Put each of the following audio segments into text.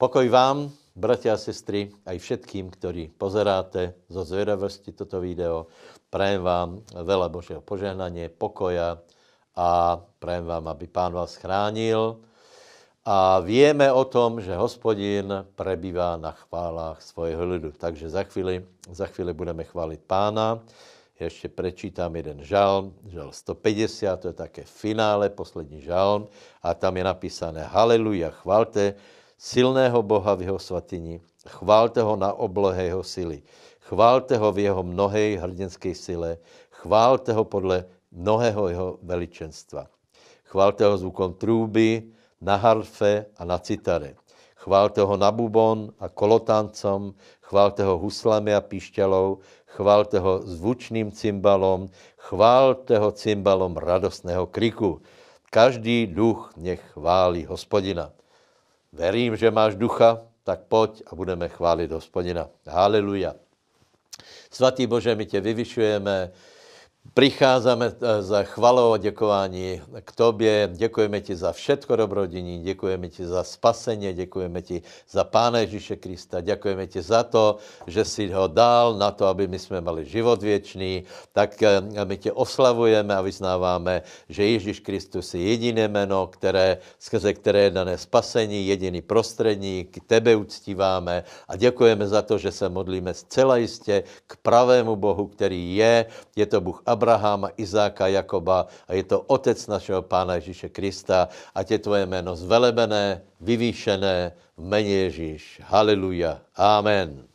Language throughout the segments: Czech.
Pokoj vám, bratia a sestry, aj všetkým, ktorí pozeráte zo zvedavosti toto video. Prajem vám veľa Božieho požehnanie, pokoja a prajem vám, aby Pán vás chránil. A vieme o tom, že hospodin prebývá na chválách svojho lidu. Takže za chvíli, za chvíli budeme chválit Pána. Ještě prečítám jeden žalm, žalm 150, to je také finále, poslední žalm. A tam je napísané Haleluja, chválte silného Boha v jeho svatyni, chválte ho na oblohe jeho sily, chválte ho v jeho mnohej hrdinské sile, chválte ho podle mnohého jeho veličenstva. Chválte ho zvukom trúby, na harfe a na citare. Chválte ho na bubon a kolotancom, chválte ho huslami a píšťalou, chválte ho zvučným cymbalom, chválte ho cymbalom radostného kriku. Každý duch nech chválí hospodina. Verím, že máš ducha, tak pojď a budeme chválit hospodina. Haleluja. Svatý Bože, my tě vyvyšujeme, Přicházíme eh, za chvalou a děkování k tobě. Děkujeme ti za všetko dobrodiní, děkujeme ti za spasení, děkujeme ti za Pána Ježíše Krista, děkujeme ti za to, že jsi ho dal na to, aby my jsme mali život věčný. Tak eh, my tě oslavujeme a vyznáváme, že Ježíš Kristus je jediné jméno, které, skrze které je dané spasení, jediný prostředník, tebe uctíváme a děkujeme za to, že se modlíme zcela jistě k pravému Bohu, který je, je to Bůh Abrahama, Izáka, Jakoba a je to otec našeho Pána Ježíše Krista. A je tvoje jméno zvelebené, vyvýšené v jméně Ježíš. Haleluja. Amen.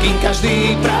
Kým každý pravdu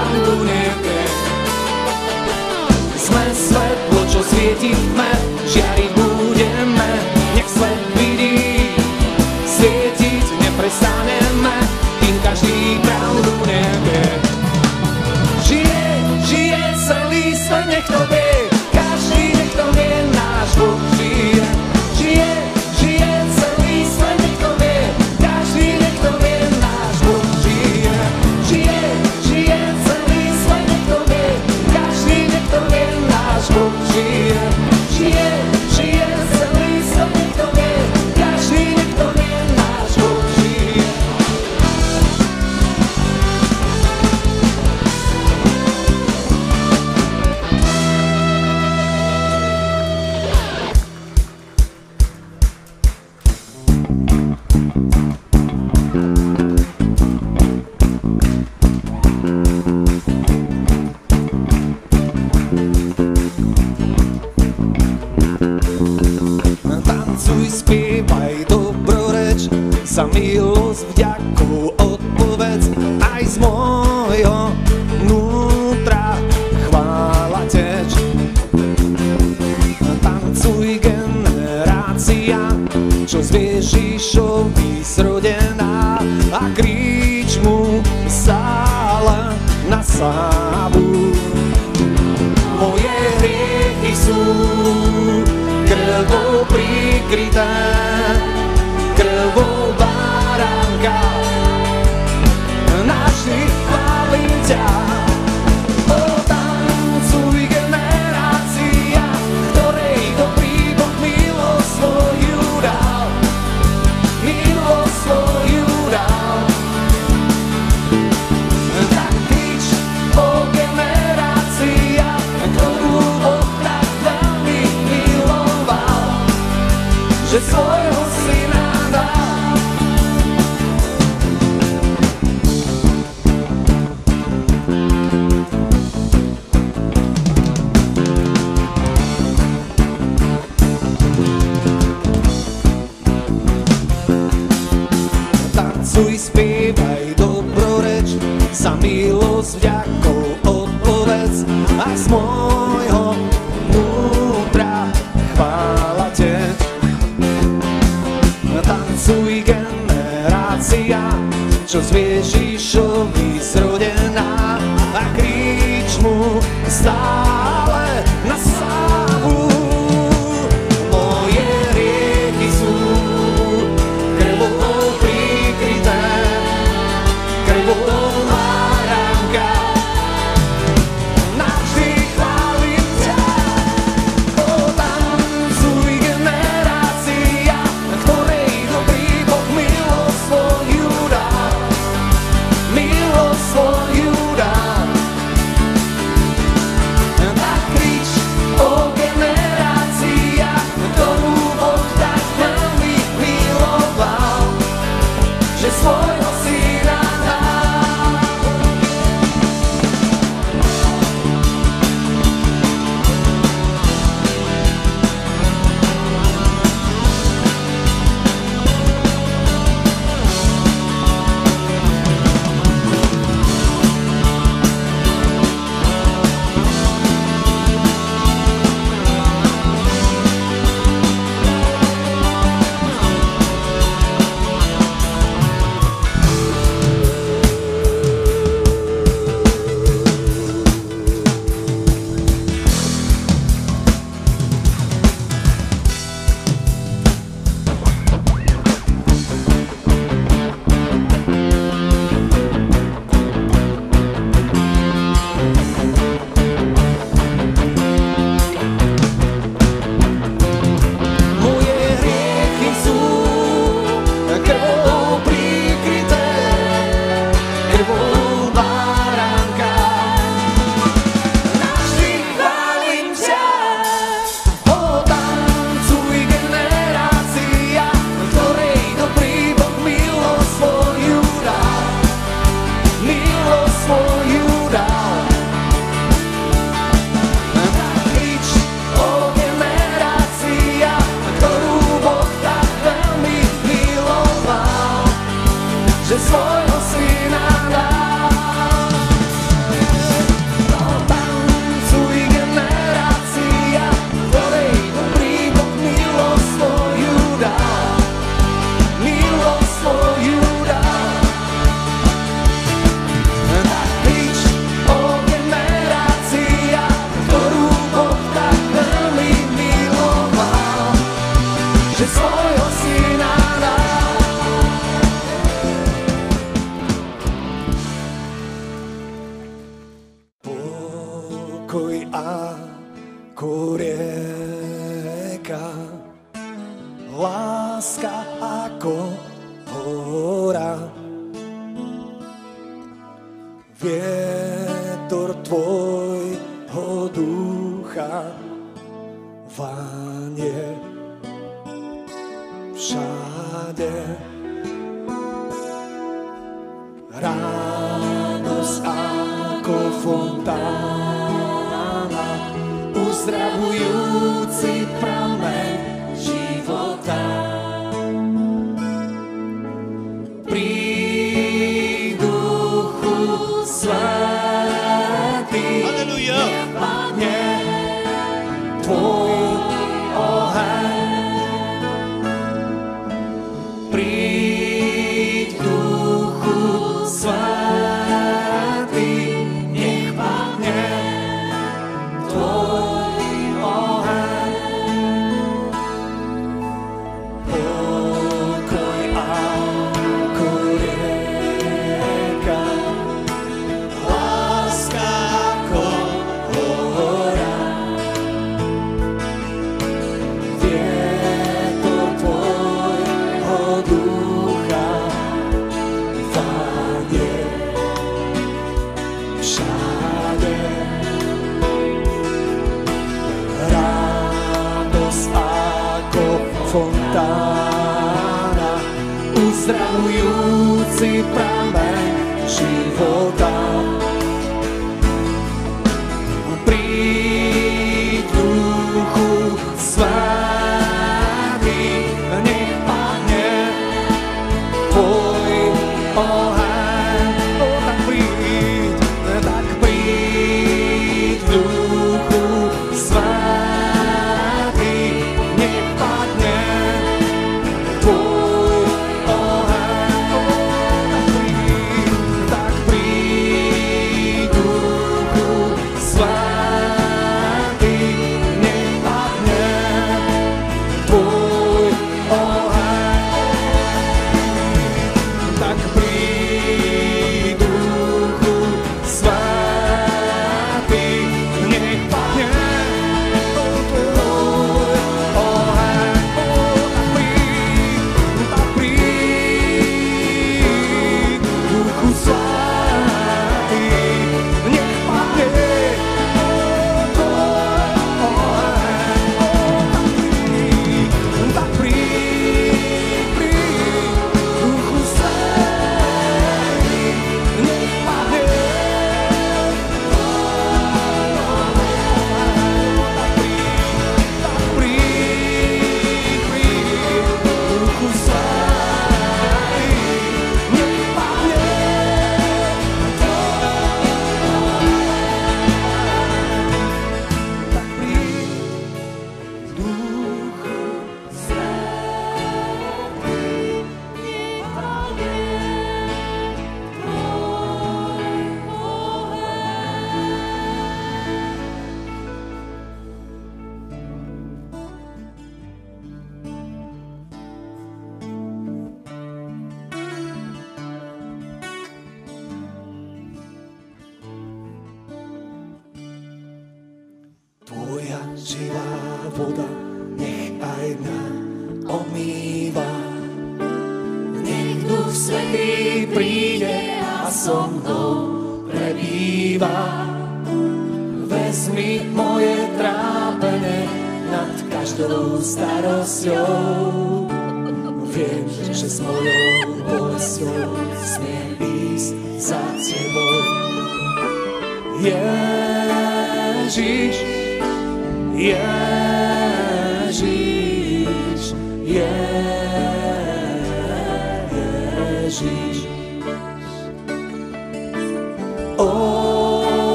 že svojho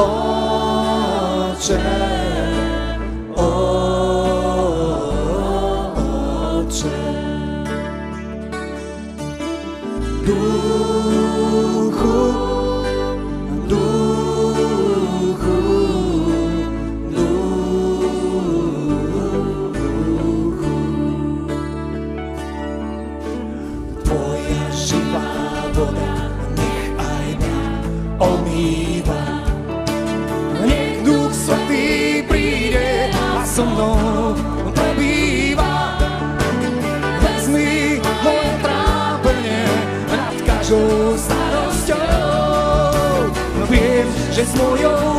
Oče, Oče. Duchu, duchu, viem, že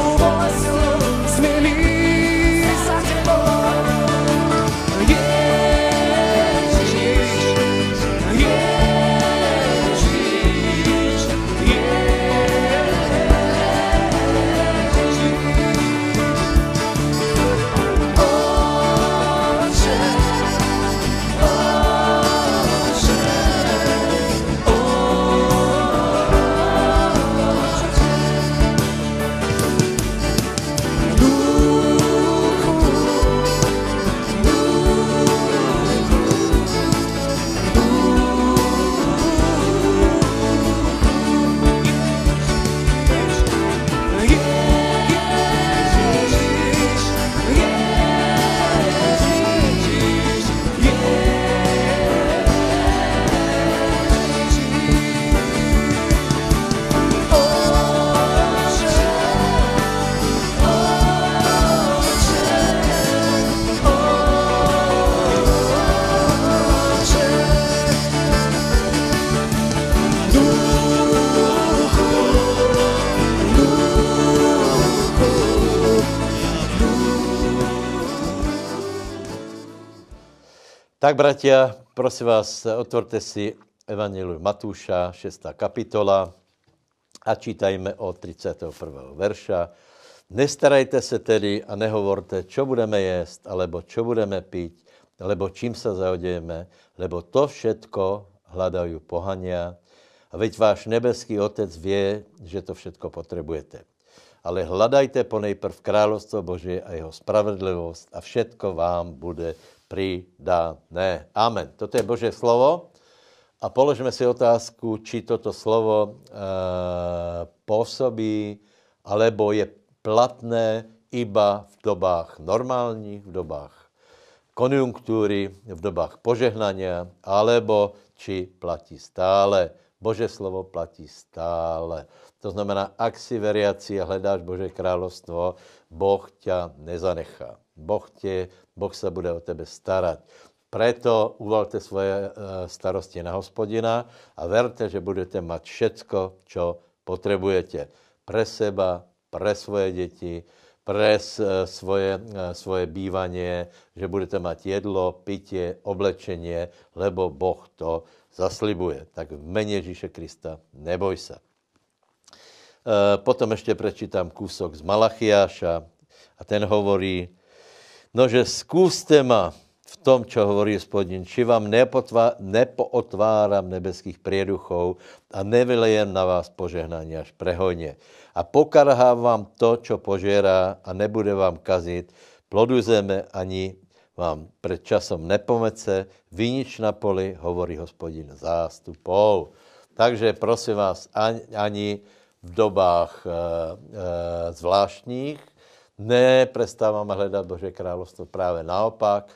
Tak, bratia, prosím vás, otvorte si Evangelium Matúša, 6. kapitola a čítajme od 31. verša. Nestarajte se tedy a nehovorte, čo budeme jíst, alebo čo budeme piť, alebo čím sa zaodejeme, lebo to všetko hľadajú pohania. A veď váš nebeský Otec vie, že to všetko potrebujete. Ale hľadajte ponejprv kráľovstvo Božie a jeho spravedlivosť a všetko vám bude pridané. Amen. Toto je Božie slovo a položme si otázku, či toto slovo e, pôsobí, alebo je platné iba v dobách normálních, v dobách konjunktúry, v dobách požehnania, alebo či platí stále. Bože slovo platí stále. To znamená, ak si veriaci a hledáš Bože kráľovstvo, Boh ťa nezanechá. Boh, tě, boh sa bude o tebe starať. Preto uvalte svoje e, starosti na hospodina a verte, že budete mať všetko, čo potrebujete. Pre seba, pre svoje deti, pre s- e, svoje, e, svoje bývanie, že budete mať jedlo, pitie, oblečenie, lebo Boh to zaslibuje. Tak v mene Ježíše Krista neboj sa. E, Potom ešte prečítam kúsok z Malachiáša a ten hovorí, no že skúste ma v tom, čo hovorí hospodin, či vám nepotvá, nepootváram nebeských prieduchov a nevylejem na vás požehnanie až prehojne. A pokarhám vám to, čo požierá a nebude vám kazit plodu zeme ani vám pred časom nepomece, vinič na poli, hovorí hospodin zástupov. Takže prosím vás, ani, ani v dobách e, e, zvláštních neprestávame hledat Bože královstvo, práve naopak, e,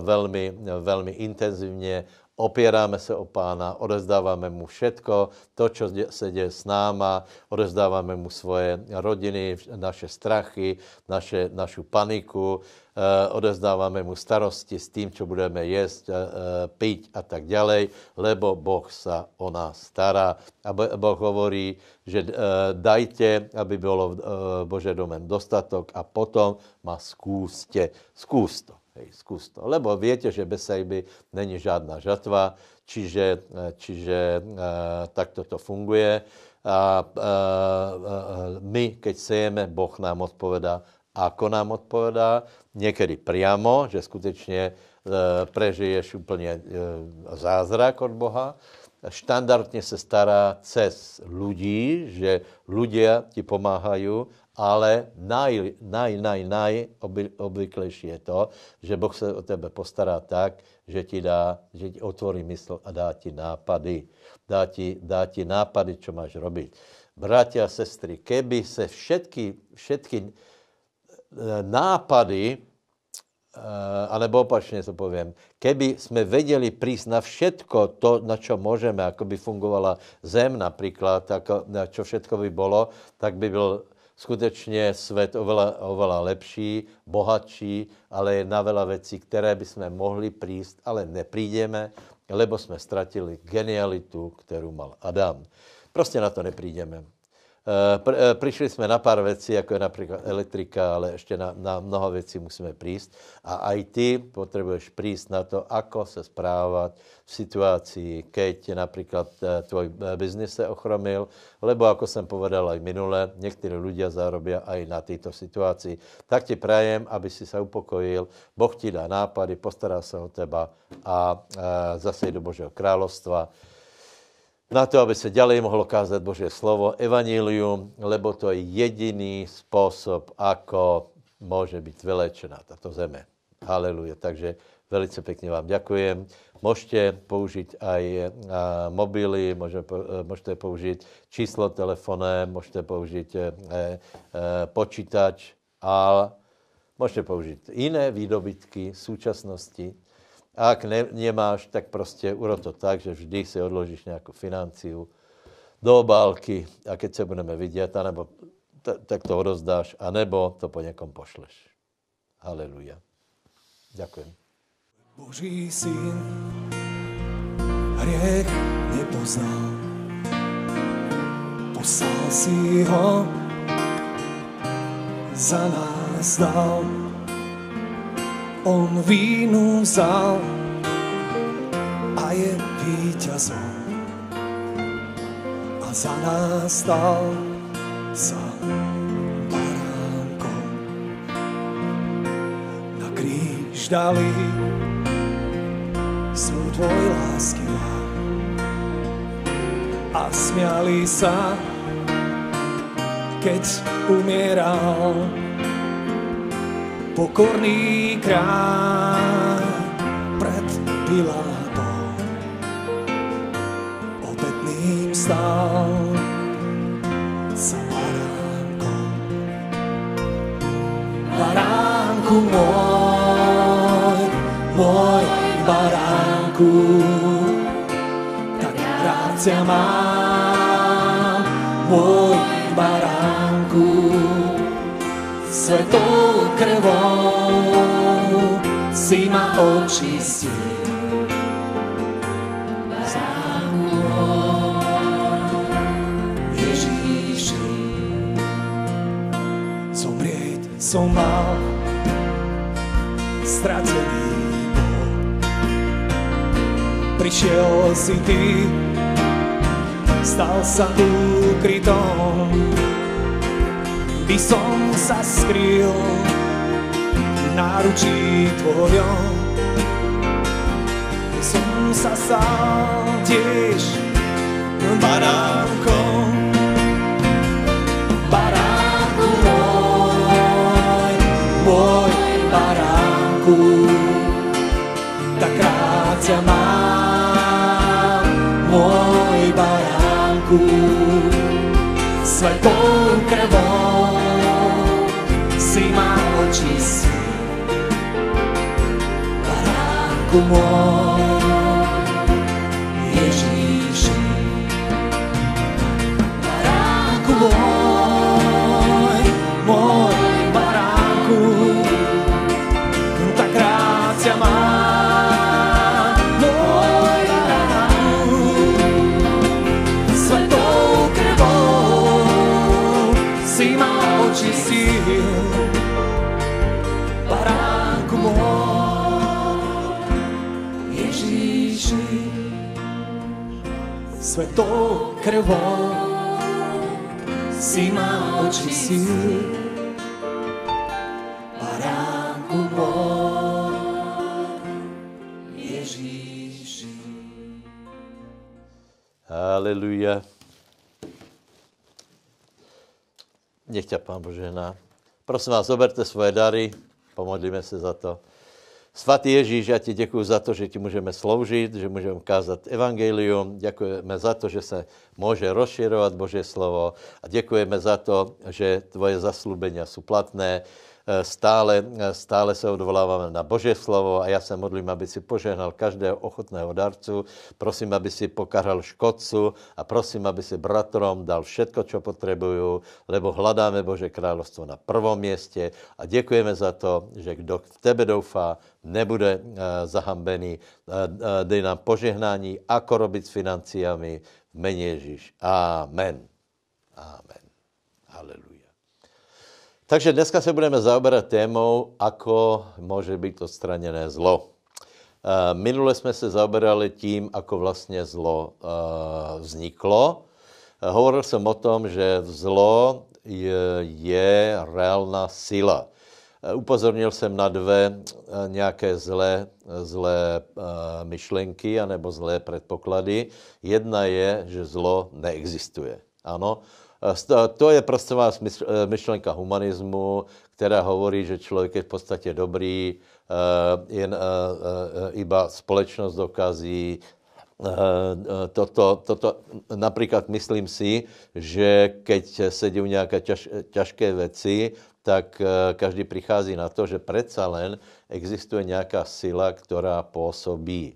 velmi, velmi intenzivně opieráme se o pána, odezdáváme mu všetko, to, de- se děje s náma, odezdáváme mu svoje rodiny, naše strachy, naše, našu paniku, eh, odezdáváme mu starosti s tým, čo budeme jesť, eh, piť a tak ďalej, lebo Boh sa o nás stará. A Bo- Boh hovorí, že eh, dajte, aby bylo v eh, Bože domem dostatok a potom ma skúste. Skús to. Hej, skús to. Lebo viete, že bez sejby není žádná žatva, čiže, eh, čiže e, takto to funguje. A e, e, my, keď sejeme, Boh nám odpovedá, ako nám odpovedá, niekedy priamo, že skutečně e, prežiješ úplně e, zázrak od Boha, štandardně se stará cez ľudí, že ľudia ti pomáhají, ale naj, naj, naj, naj oby, obvyklejší je to, že Boh se o tebe postará tak, že ti dá, že ti otvorí mysl a dá ti nápady. Dá ti, dá ti nápady, čo máš robiť. Bratia a sestry, keby se všetky, všetky e, nápady, eh, anebo opačne to poviem, keby sme vedeli prísť na všetko to, na čo môžeme, ako by fungovala zem napríklad, ako, na čo všetko by bolo, tak by byl skutečně svět oveľa, oveľa lepší, bohatší, ale je na veľa věcí, které bychom mohli prísť, ale neprídeme, lebo jsme ztratili genialitu, kterou mal Adam. Prostě na to neprídeme. Eh, eh, přišli jsme na pár věcí, jako je například elektrika, ale ještě na, na mnoho věcí musíme prísť. A aj ty potřebuješ prísť na to, ako se správat v situaci, keď například eh, tvoj biznis se ochromil, lebo ako jsem povedal aj minule, někteří ľudia zarobia aj na této situaci. Tak ti prajem, aby si se upokojil, Boh ti dá nápady, postará se o teba a, a zase do Božího královstva na to, aby se ďalej mohlo kázat Boží slovo, evanílium, lebo to je jediný způsob, ako může být vylečená tato zeme. Haleluja. Takže velice pěkně vám děkujem. Můžete použít aj mobily, můžete použít číslo telefonem, můžete použít e, e, počítač a můžete použít jiné výdobytky současnosti. A ak ne, nemáš, tak prostě uro to tak, že vždy si odložíš nějakou financiu do obálky a keď se budeme vidět, anebo tak to odozdáš, anebo to po někom pošleš. Haleluja. Ďakujem. Boží syn hriech nepoznal. Poslal si ho, za nás dal on vínu vzal a je víťazom. A za nás stal sa baránkom. Na kríž dali sú tvoj lásky a smiali sa, keď umieral pokorný kráľ pred Pilátom obetným stál sa baránkom. Baránku môj, môj baránku, tak rád ťa mám, môj baránku svetou krvou si ma očistil. Som mal stratený bol. Prišiel si ty, stal sa úkrytom, by som sa skryl v náručí tvojom. By som sa stal tiež baránkom. Baránku môj, môj baránku, tak rád ťa mám, môj baránku, svetou krvou Baránku môj, Svetou krvou si ma očistil, baránku môj, Ježíši. Haleluja. Nech ťa Pán požehná. Prosím vás, zoberte svoje dary, pomodlíme se za to. Svatý Ježíš, já ti děkuji za to, že ti můžeme sloužit, že můžeme kázat evangelium. Děkujeme za to, že se může rozširovat Boží slovo a děkujeme za to, že tvoje zaslubenia jsou platné. Stále, stále se odvoláváme na Bože slovo a já se modlím, aby si požehnal každého ochotného darcu. Prosím, aby si pokaral škodcu a prosím, aby si bratrom dal všetko, co potřebují, lebo hledáme Bože královstvo na prvom městě a děkujeme za to, že kdo v tebe doufá, nebude zahambený. Dej nám požehnání, ako robit s financiami v Ježíš. Amen. Amen. Haleluja. Takže dneska se budeme zaoberat témou, ako může být odstraněné zlo. Eh, minule jsme se zaoberali tím, ako vlastně zlo eh, vzniklo. Eh, hovoril jsem o tom, že zlo je, je reálná sila. Upozornil jsem na dvě nějaké zlé, zlé myšlenky anebo zlé předpoklady. Jedna je, že zlo neexistuje. Ano, to je prostě vás myšlenka humanismu, která hovorí, že člověk je v podstatě dobrý, jen iba společnost dokazí, toto, toto, například myslím si, že keď se dějí nějaké ťaž, věci, tak každý přichází na to, že přece len existuje nějaká sila, která působí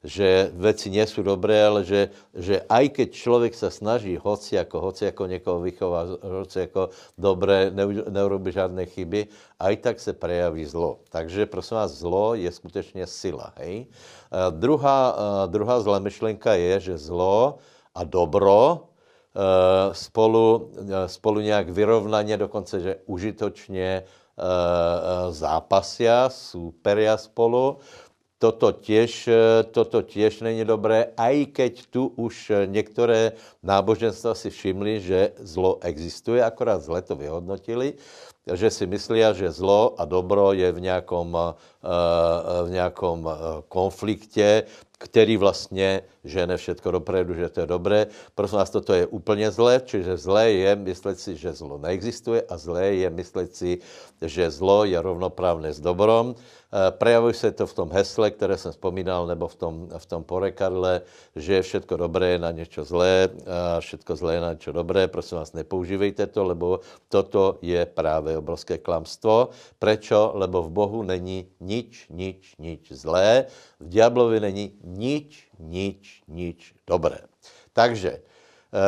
že veci nie sú dobré, ale že, že aj keď člověk se snaží hoci jako, hoci jako někoho vychová, hoci jako dobré, neurobí žádné chyby, aj tak se prejaví zlo. Takže prosím vás, zlo je skutečně sila. Hej? A druhá, a druhá zlá myšlenka je, že zlo a dobro spolu, spolu nějak vyrovnaně, dokonce, že užitočně zápasia, superia spolu, toto těž, toto těž není dobré, i keď tu už některé náboženstva si všimli, že zlo existuje, akorát zle to vyhodnotili, že si myslí, že zlo a dobro je v nějakom, eh, v nějakom eh, konflikte, který vlastně žene všetko dopredu, že to je dobré. Prosím vás, toto je úplně zlé, čiže zlé je myslet si, že zlo neexistuje a zlé je myslet si, že zlo je rovnoprávné s dobrom. Eh, prejavuje se to v tom hesle, které jsem vzpomínal, nebo v tom, v tom porekadle, že je všetko dobré na něco zlé, a všetko zlé na něco dobré. Prosím vás, nepoužívejte to, lebo toto je právě obrovské klamstvo. Prečo? Lebo v Bohu není nič, nič, nič zlé. V diablovi není nič, nič, nič dobré. Takže, e, e,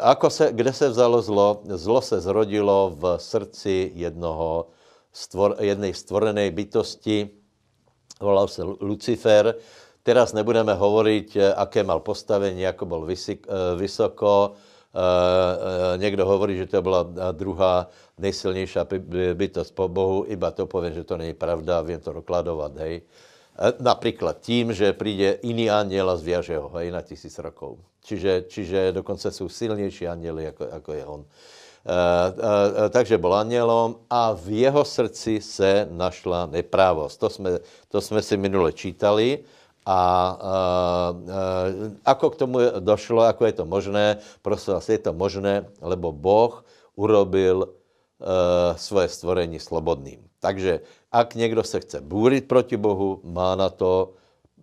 ako se, kde se vzalo zlo? Zlo se zrodilo v srdci jednoho stvor, jednej stvorenej bytosti, volal se Lucifer. Teraz nebudeme hovoriť, eh, aké mal postavení, ako bol vysik, eh, vysoko. Eh, někdo hovorí, že to byla druhá nejsilnější bytost po Bohu, iba to povím, že to není pravda, vím to dokladovat, hej. Například tím, že přijde jiný aniel a zviaže ho, hej, na tisíc rokov. Čiže, čiže dokonce jsou silnější anieli, jako, jako je on. Eh, eh, takže byl anělom a v jeho srdci se našla neprávost. To jsme, to jsme si minule čítali. A uh, ako k tomu došlo, ako je to možné? Prosím vás, je to možné, lebo Boh urobil uh, svoje stvorení slobodným. Takže ak někdo se chce búrit proti Bohu, má na to,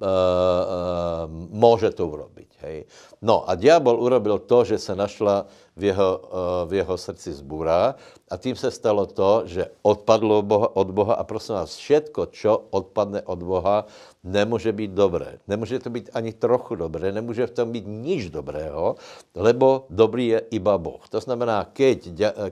uh, uh, může to urobit. Hej. No a diabol urobil to, že se našla v jeho, eh, v jeho srdci zbůra a tím se stalo to, že odpadlo od Boha a prosím vás, všetko, čo odpadne od Boha, nemůže být dobré. Nemůže to být ani trochu dobré, nemůže v tom být nič dobrého, lebo dobrý je iba Boh. To znamená, keď,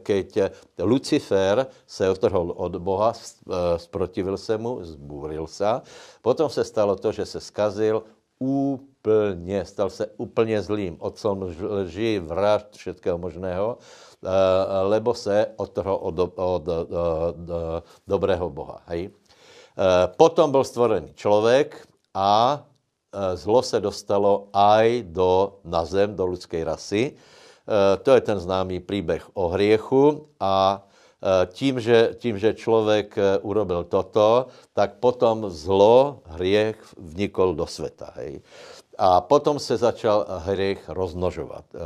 keď Lucifer se otrhol od Boha, eh, sprotivil se mu, zbúril se, potom se stalo to, že se skazil, úplně, stal se úplně zlým, otcem lži, vražd, všetkého možného, eh, lebo se otrhl od, od, od, od dobrého Boha. Hej? Eh, potom byl stvorený člověk a eh, zlo se dostalo aj do, na zem, do lidské rasy. To je ten známý příběh o hriechu a tím že, tím, že člověk urobil toto, tak potom zlo, hriech vnikol do světa. Hej. A potom se začal hřích roznožovat. Eh,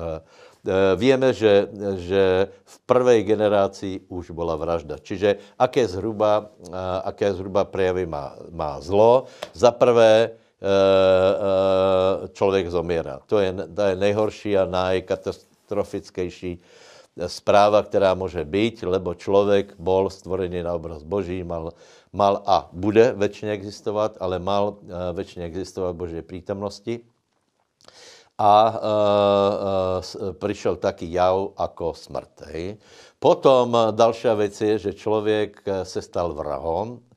eh, víme, že, že v prvej generaci už byla vražda. Čiže aké zhruba, eh, aké zhruba prejavy má, má zlo? Za prvé, člověk zomiera. To je, to je nejhorší a nejkatastrofickější správa, která může být, lebo člověk bol stvorený na obraz Boží, mal, mal a bude väčšine existovat, ale mal väčšine existovat v Božej prítomnosti. A uh, uh, přišel taky jav jako smrt. Hej. Potom další věc je, že člověk se stal vrahom, Eh,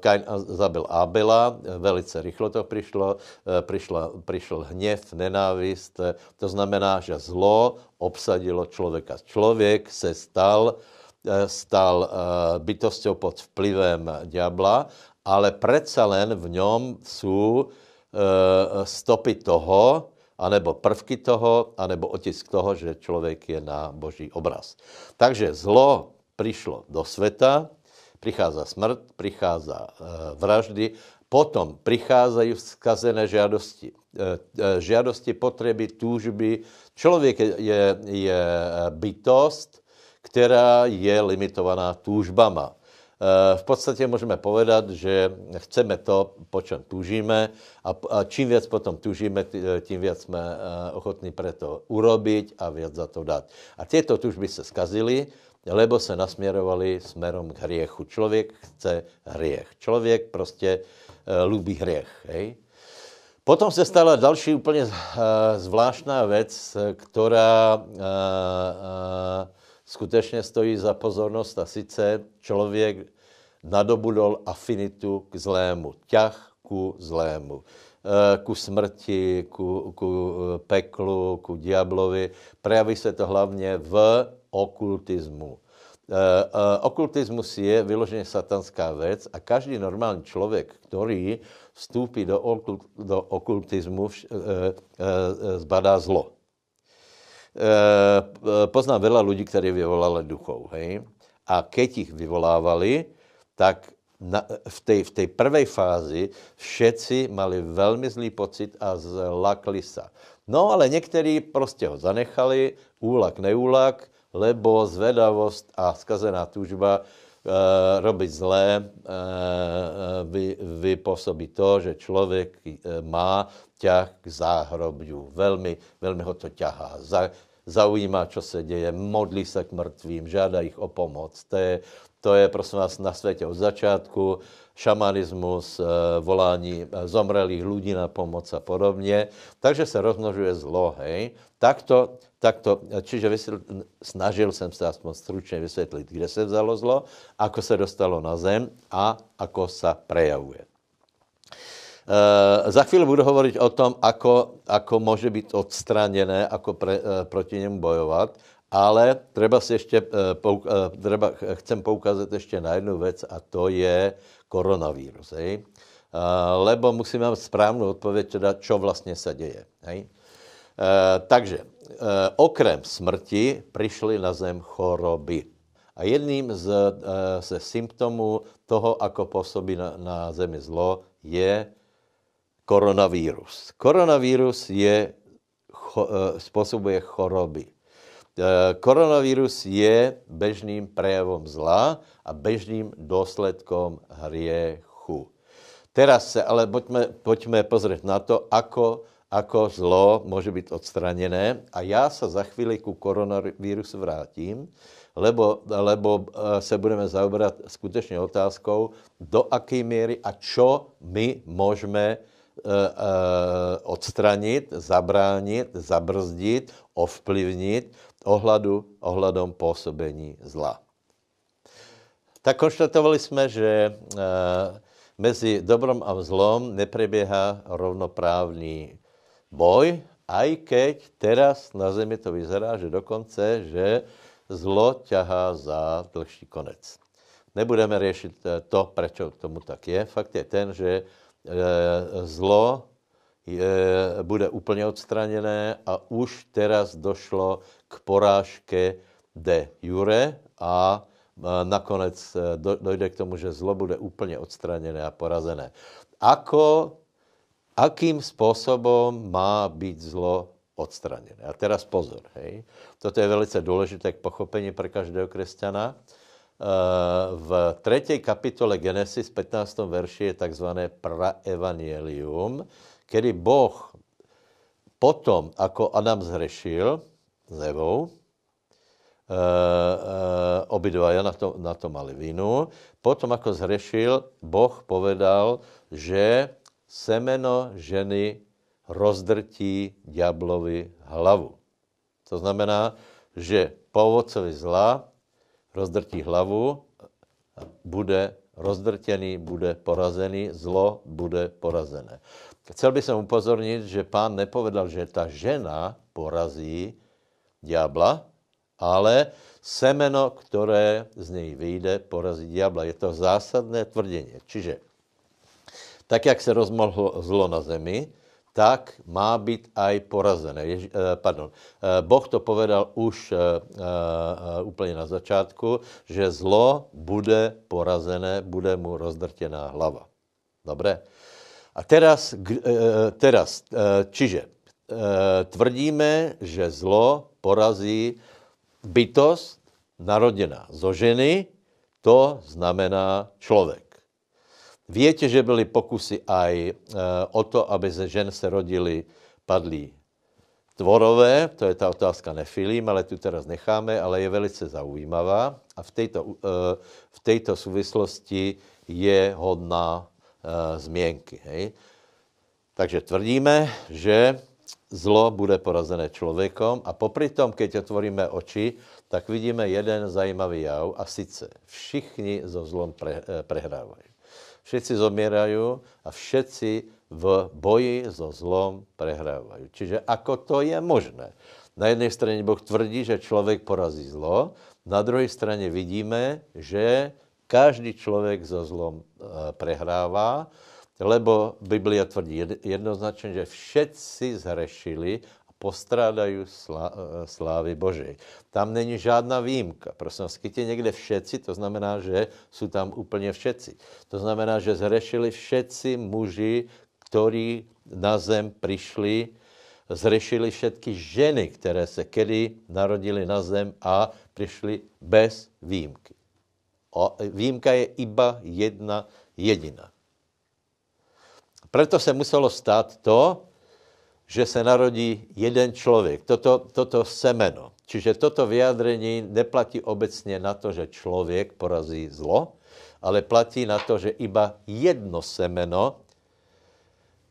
Kain zabil Abela, velice rychlo to přišlo, eh, přišlo, přišel hněv, nenávist, to znamená, že zlo obsadilo člověka. Člověk se stal, eh, stal bytosťou pod vplyvem ďábla, ale přece len v něm jsou stopy toho, anebo prvky toho, anebo otisk toho, že člověk je na boží obraz. Takže zlo přišlo do světa, prichádza smrt, prichádza eh, vraždy, potom pricházají vzkazené žádosti. Eh, eh, žádosti, potřeby, túžby. Člověk je, je bytost, která je limitovaná túžbama. V podstatě můžeme povedat, že chceme to, po čem túžíme a čím víc potom túžíme, tím víc jsme ochotní pre to urobiť a víc za to dát. A tyto túžby se skazily lebo se nasměrovali směrem k hriechu. Člověk chce hriech. Člověk prostě uh, lubí hriech. Hej? Potom se stala další úplně uh, zvláštná věc, která uh, uh, skutečně stojí za pozornost a sice člověk nadobudol afinitu k zlému, ťah ku zlému ku smrti, ku, ku peklu, ku diablovi. Prejaví se to hlavně v okultismu. E, e, okultismus je vyloženě satanská věc a každý normální člověk, který vstoupí do, okult, do okultismu, e, zbadá zlo. Poznám veľa lidí, kteří vyvolali duchov. Hej? A keď ich vyvolávali, tak na, v té v tej prvej fázi všetci mali velmi zlý pocit a zlakli se. No ale někteří prostě ho zanechali, úlak, neúlak, lebo zvedavost a skazená túžba e, robiť zlé e, vy, vypůsobí to, že člověk má ťah k záhrobiu. Velmi, velmi ho to ťahá. Za, zaujímá, co se děje, modlí se k mrtvým, žádá jich o pomoc. To je, to je prosím vás na světě od začátku šamanismus, volání zomrelých lidí na pomoc a podobně. Takže se rozmnožuje zlo, hej. Takto to, čiže vysvětl, snažil jsem se aspoň stručně vysvětlit, kde se vzalo zlo, ako se dostalo na zem a ako se prejavuje. E, za chvíli budu hovořit o tom, ako, ako může být odstraněné, ako pre, e, proti němu bojovat, ale třeba si ještě, e, pouk, e, treba, chcem poukázat ještě na jednu věc a to je koronavírus. Hej? E, lebo musíme mít správnou odpověď, teda, čo vlastně se děje. Hej? Takže Eh, okrem smrti přišly na zem choroby. A jedním z, eh, ze symptomů toho, ako působí na, na zemi zlo, je koronavírus. Koronavírus je, cho, eh, způsobuje choroby. Koronavírus je bežným prejavom zla a bežným důsledkom hriechu. Teraz se ale pojďme, pojďme pozrieť na to, ako ako zlo může být odstraněné. A já se za chvíli ku koronavírusu vrátím, lebo, lebo eh, se budeme zaobrat skutečně otázkou, do jaké míry a čo my můžeme eh, eh, odstranit, zabránit, zabrzdit, ovplyvnit ohledu, ohledom působení zla. Tak konštatovali jsme, že mezi dobrom a zlom nepreběhá rovnoprávný boj, aj keď teraz na zemi to vyzerá, že dokonce, že zlo ťahá za dlhší konec. Nebudeme řešit eh, to, proč tomu tak je. Fakt je ten, že eh, zlo je, bude úplně odstraněné a už teraz došlo k porážke de jure a eh, nakonec dojde k tomu, že zlo bude úplně odstraněné a porazené. Ako akým způsobem má být zlo odstraněné. A teraz pozor, hej. Toto je velice důležité k pochopení pro každého křesťana. Eh, v třetí kapitole Genesis 15. verši je takzvané praevangelium, kdy Boh potom, ako Adam zhrešil s Evou, obidvaja na to, na to mali vinu. Potom, ako zhrešil, Boh povedal, že semeno ženy rozdrtí diablovi hlavu. To znamená, že po ovocovi zla rozdrtí hlavu, bude rozdrtěný, bude porazený, zlo bude porazené. Chcel bych upozornit, že pán nepovedal, že ta žena porazí diabla, ale semeno, které z něj vyjde, porazí diabla. Je to zásadné tvrdění. Čiže tak, jak se rozmohlo zlo na zemi, tak má být aj porazené. Ježi, eh, pardon, eh, boh to povedal už eh, úplně na začátku, že zlo bude porazené, bude mu rozdrtěná hlava. Dobré? A teraz, teraz čiže tvrdíme, že zlo porazí bytost naroděná zo ženy, to znamená člověk. Víte, že byly pokusy aj e, o to, aby ze žen se rodili padlí tvorové, to je ta otázka nefilím, ale tu teraz necháme, ale je velice zaujímavá a v této, e, v této souvislosti je hodná e, změnky. Hej? Takže tvrdíme, že zlo bude porazené člověkom a popri tom, keď otvoríme oči, tak vidíme jeden zajímavý jav a sice všichni so zlom pre, prehrávají. Všetci zomierajú a všetci v boji so zlom prehrávajú. Čiže ako to je možné? Na jednej strane Boh tvrdí, že člověk porazí zlo, na druhé straně vidíme, že každý člověk so zlom e, prehrává, lebo Biblia tvrdí jednoznačně, že všetci zhrešili postrádají slá, eh, slávy Božej. Tam není žádná výjimka. Prosím vás, je někde všetci, to znamená, že jsou tam úplně všetci. To znamená, že zrešili všetci muži, kteří na zem přišli, zrešili všetky ženy, které se kedy narodili na zem a přišli bez výjimky. O, výjimka je iba jedna jediná. Proto se muselo stát to, že se narodí jeden člověk, toto, toto semeno. Čiže toto vyjádření neplatí obecně na to, že člověk porazí zlo, ale platí na to, že iba jedno semeno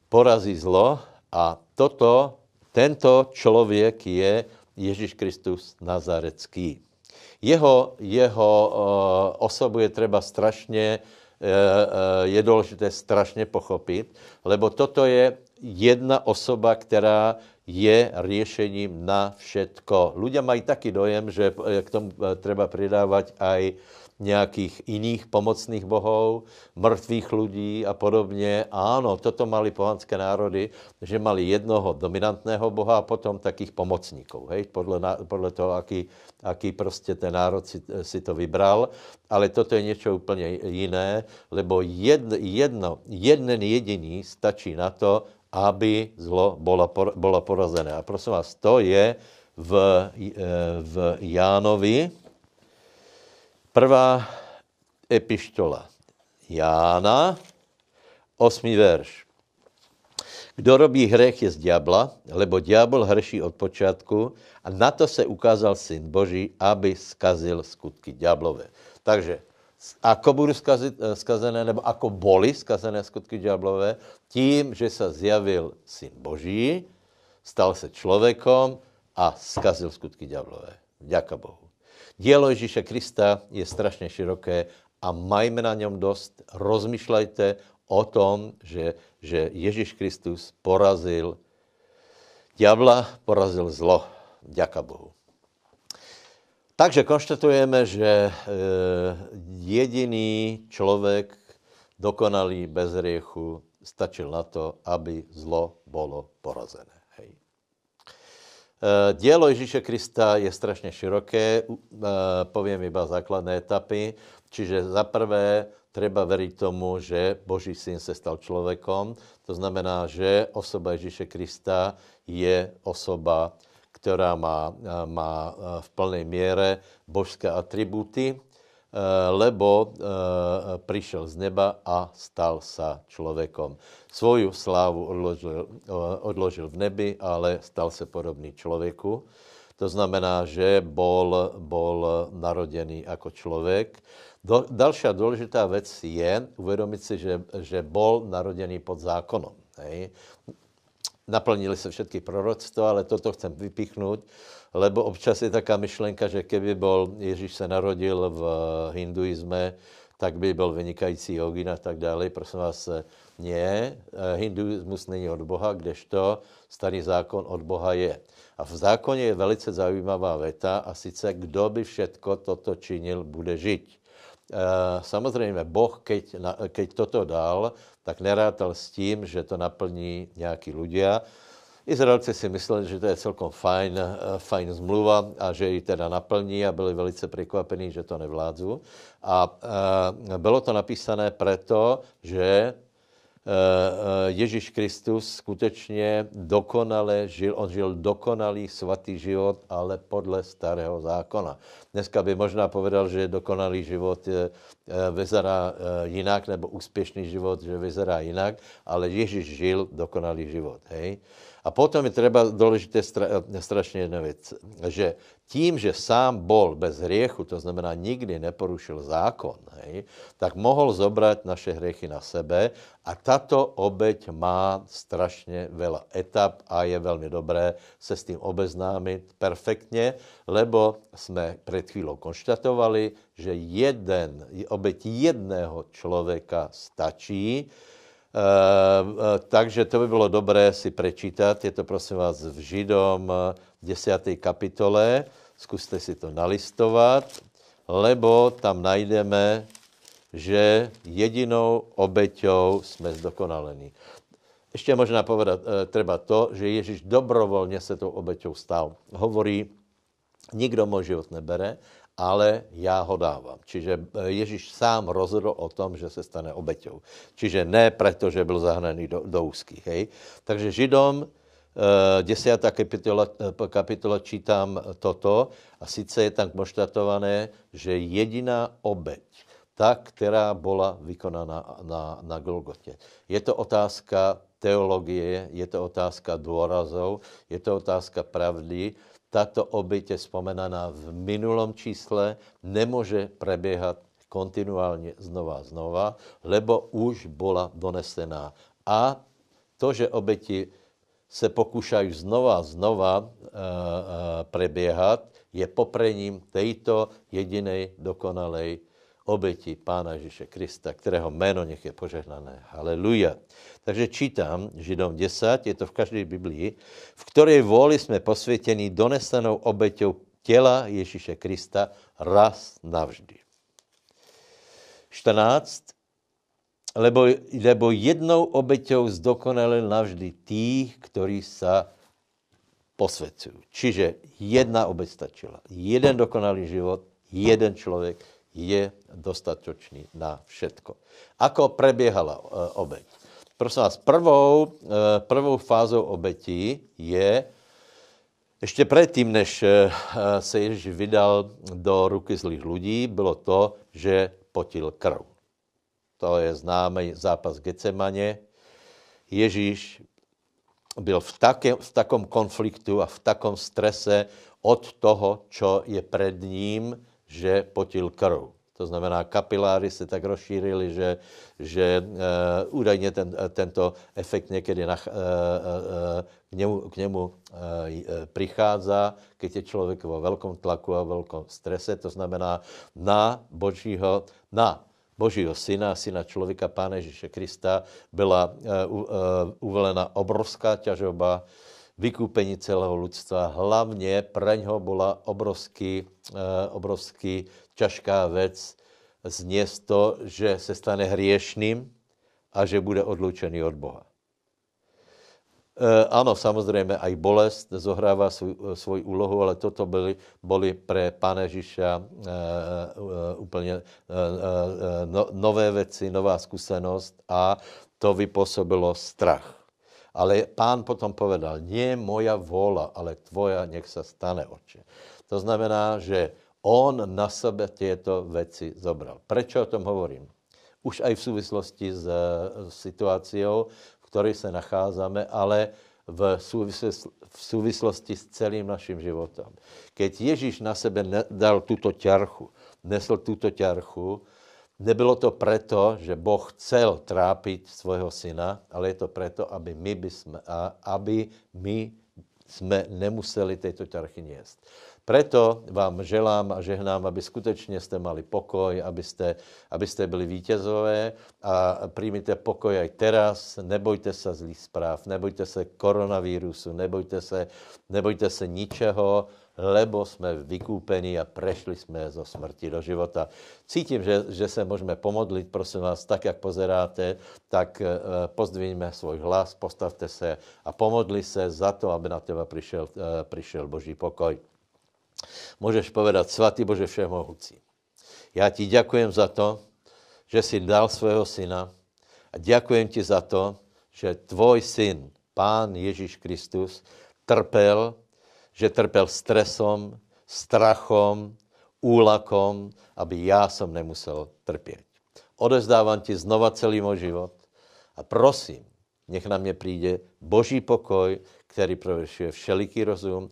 porazí zlo a toto, tento člověk je Ježíš Kristus Nazarecký. Jeho, jeho uh, osobu je třeba strašně, je důležité strašně pochopit, lebo toto je jedna osoba, která je řešením na všetko. Ľudia mají taky dojem, že k tomu eh, treba přidávat aj nějakých jiných pomocných bohů, mrtvých lidí a podobně. Ano, toto mali pohanské národy, že mali jednoho dominantného boha a potom takých pomocníků, hej, podle, podle toho, aký, aký prostě ten národ si, si to vybral. Ale toto je něco úplně jiné, lebo jedno, jedno, jeden jediný stačí na to, aby zlo bylo, bylo porazené. A prosím vás, to je v, eh, v Jánovi, prvá epištola Jána, osmý verš. Kdo robí hřech je z diabla, lebo diabol hrší od počátku a na to se ukázal syn Boží, aby skazil skutky diablové. Takže ako budou eh, skazené, nebo ako boli skazené skutky diablové, tím, že se zjavil syn Boží, stal se člověkom a skazil skutky diablové. Děka Bohu. Dílo Ježíše Krista je strašně široké a majme na něm dost. Rozmýšlejte o tom, že, že Ježíš Kristus porazil diabla, porazil zlo. Děka Bohu. Takže konštatujeme, že eh, jediný člověk, dokonalý, bez riechu, stačil na to, aby zlo bylo porazené. Eh, Dielo Ježíše Krista je strašně široké, eh, povím iba základné etapy, čiže za prvé treba veriť tomu, že Boží syn se stal člověkom, to znamená, že osoba Ježíše Krista je osoba která má, má eh, v plné míře božské atributy, lebo eh, přišel z neba a stal se člověkom. Svoju slávu odložil, odložil v nebi, ale stal se podobný člověku. To znamená, že bol, bol narodený jako člověk. Do, další důležitá věc je uvědomit si, že, že bol narodený pod zákonom. Naplnili se všetky proroctva, ale toto chcem vypichnout, lebo občas je taká myšlenka, že keby bol, Ježíš se narodil v hinduizme, tak by byl vynikající jogin a tak dále. Prosím vás, ne, hinduismus není od Boha, kdežto starý zákon od Boha je. A v zákoně je velice zajímavá věta, a sice, kdo by všetko toto činil, bude žít. E, samozřejmě Boh, keď, keď toto dal, tak nerátal s tím, že to naplní nějaký ľudia. Izraelci si mysleli, že to je celkom fajn, eh, fajn zmluva a že ji teda naplní a byli velice překvapení, že to nevládzu. A e, bylo to napísané proto, že Eh, eh, Ježíš Kristus skutečně dokonale žil, on žil dokonalý svatý život, ale podle starého zákona. Dneska by možná povedal, že dokonalý život eh, vyzerá jinak, nebo úspěšný život, že vyzerá jinak, ale Ježíš žil dokonalý život. Hej? A potom je třeba důležité stra, strašně jedna věc, že tím, že sám bol bez hriechu, to znamená nikdy neporušil zákon, hej, tak mohl zobrat naše hriechy na sebe a tato obeď má strašně veľa etap a je velmi dobré se s tím obeznámit perfektně, lebo jsme před chvílou konštatovali, že jeden, obeď jedného člověka stačí, takže to by bylo dobré si prečítat. Je to prosím vás v Židom 10. Eh, kapitole. Zkuste si to nalistovat, lebo tam najdeme, že jedinou obeťou jsme zdokonalení. Ještě možná povedat třeba to, že Ježíš dobrovolně se tou obeťou stal. Hovorí, nikdo můj život nebere, ale já ho dávám. Čiže eh, Ježíš sám rozhodl o tom, že se stane obeťou. Čiže ne proto, že byl zahnaný do, do úzkých. Hej? Takže Židom, eh, desátá kapitola, eh, kapitola čítám toto a sice je tam konštatované, že jediná obeť, ta, která byla vykonána na, na Golgotě. Je to otázka teologie, je to otázka dôrazov, je to otázka pravdy, tato obyť je v minulom čísle, nemůže preběhat kontinuálně znova a znova, lebo už byla donesená. A to, že oběti se pokoušají znova a znova e, e, preběhat, je poprením této jediné dokonalej oběti Pána Ježíše Krista, kterého jméno nech je požehnané. Haleluja. Takže čítám Židom 10, je to v každé Biblii, v které vůli jsme posvětěni donesenou obeťou těla Ježíše Krista raz navždy. 14. Lebo, lebo jednou obeťou zdokonalil navždy tých, ktorí sa posvěcují. Čiže jedna obeť stačila. Jeden dokonalý život, jeden člověk, je dostatočný na všetko. Ako prebiehala e, obeť? Prosím vás, prvou, e, prvou fázou obetí je, ještě předtím, než e, se Ježíš vydal do ruky zlých lidí, bylo to, že potil krv. To je známý zápas Gecemaně. Ježíš byl v, také, v takom konfliktu a v takom strese od toho, čo je před ním, že potil krv. To znamená, kapiláry se tak rozšířily, že, že uh, údajně ten, tento efekt někdy na, uh, uh, k němu, k němu uh, přichází, když je člověk vo velkom tlaku a velkom strese. To znamená, na božího, na Božího syna, syna člověka, Pána Ježíše Krista, byla uh, uh, uvolena obrovská ťažoba, vykúpení celého lidstva. Hlavně pre něho byla obrovský, uh, obrovský ťažká věc zněst to, že se stane hříšným a že bude odlučený od Boha. E, ano, samozřejmě i bolest zohrává svůj, svůj úlohu, ale toto byly, byly pre Pána Ježíša e, e, úplně e, no, nové věci, nová zkušenost a to vypůsobilo strach. Ale pán potom povedal, nie moja vola, ale tvoja, nech se stane, oče. To znamená, že on na sebe těto věci zobral. Proč o tom hovorím? Už aj v souvislosti s, s situáciou, v které se nacházíme, ale v, v súvislosti s celým naším životom. Keď Ježíš na sebe dal tuto ťarchu, nesl tuto ťarchu, nebylo to preto, že Boh chcel trápiť svojho syna, ale je to preto, aby my, by sme, aby my jsme nemuseli tejto ťarchy niesť. Preto vám želám a žehnám, aby skutečně jste mali pokoj, abyste, abyste byli vítězové a přijmite pokoj aj teraz. Nebojte se zlých zpráv, nebojte se koronavírusu, nebojte se, nebojte se ničeho, lebo jsme vykúpení a prešli jsme zo smrti do života. Cítím, že, že se můžeme pomodlit, prosím vás, tak, jak pozeráte, tak eh, pozdvíme svůj hlas, postavte se a pomodli se za to, aby na teba přišel, eh, přišel Boží pokoj. Můžeš povedat, svatý Bože všemohoucí, já ti děkujem za to, že jsi dal svého syna a děkujem ti za to, že tvoj syn, Pán Ježíš Kristus, trpel že trpel stresom, strachom, úlakom, aby já jsem nemusel trpět. Odezdávám ti znova celý můj život a prosím, nech na mě přijde boží pokoj, který prověšuje všeliký rozum.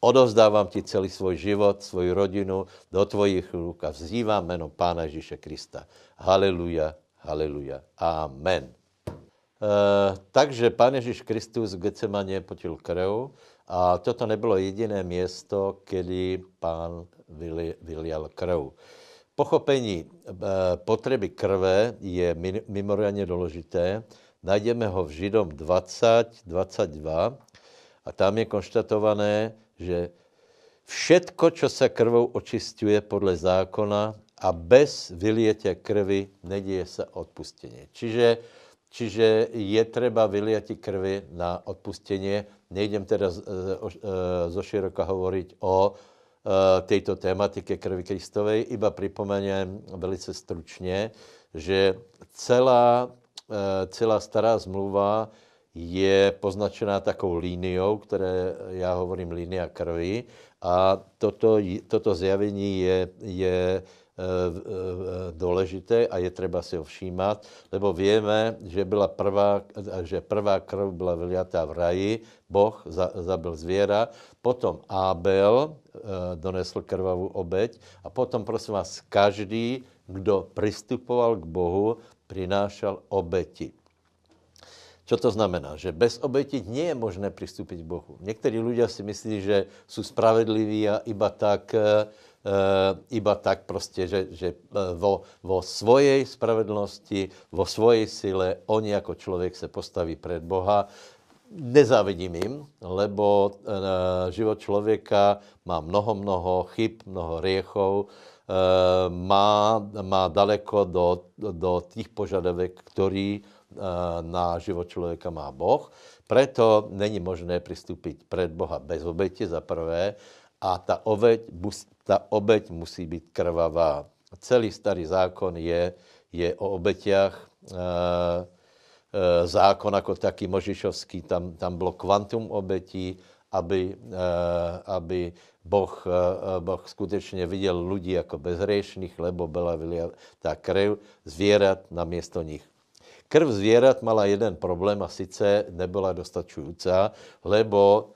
Odovzdávám ti celý svůj život, svoji rodinu do tvojich ruk a vzývám jméno Pána Ježíše Krista. Haleluja, haleluja, amen. E, takže Pán Ježíš Kristus v Gecemaně potil krv a toto nebylo jediné město, kdy pán vylial krv. Pochopení eh, potřeby krve je mimořádně důležité. Najdeme ho v Židom 20, 22 a tam je konštatované, že všetko, co se krvou očistuje podle zákona a bez vylietě krvi neděje se odpustění. Čiže Čiže je třeba vyliati krvi na odpustění. Nejdem teda zo široka hovoriť o této tématike krvi Kristovej, iba připomenem velice stručně, že celá, celá stará zmluva je poznačená takovou líniou, které já hovorím línia krvi a toto, toto zjavení je, je Eh, eh, důležité a je třeba si ho všímat, lebo víme, že, byla prvá, že prvá krv byla vyliatá v raji, Boh zabil zvěra, potom Abel eh, donesl krvavou obeď a potom, prosím vás, každý, kdo přistupoval k Bohu, přinášel obeti. Co to znamená? Že bez oběti nie je možné přistupit k Bohu. Někteří lidé si myslí, že jsou spravedliví a iba tak Eh, iba tak prostě, že, že eh, vo, vo svojej spravedlnosti, vo svojej sile, oni jako člověk se postaví před Boha. Nezávidím jim, lebo e, život člověka má mnoho, mnoho chyb, mnoho riechov, má, má daleko do, do těch požadavek, který na život člověka má Boh. Preto není možné přistupit před Boha bez oběti za prvé a ta obeť, ta obeť musí být krvavá. Celý starý zákon je, je o obetiach. E, e, zákon jako taký Možišovský, tam, tam bylo kvantum obetí, aby, e, aby boh, boh skutečně viděl lidi jako bezhřešných, lebo byla ta krev zvěrat na město nich. Krv zvěrat mala jeden problém a sice nebyla dostačující, lebo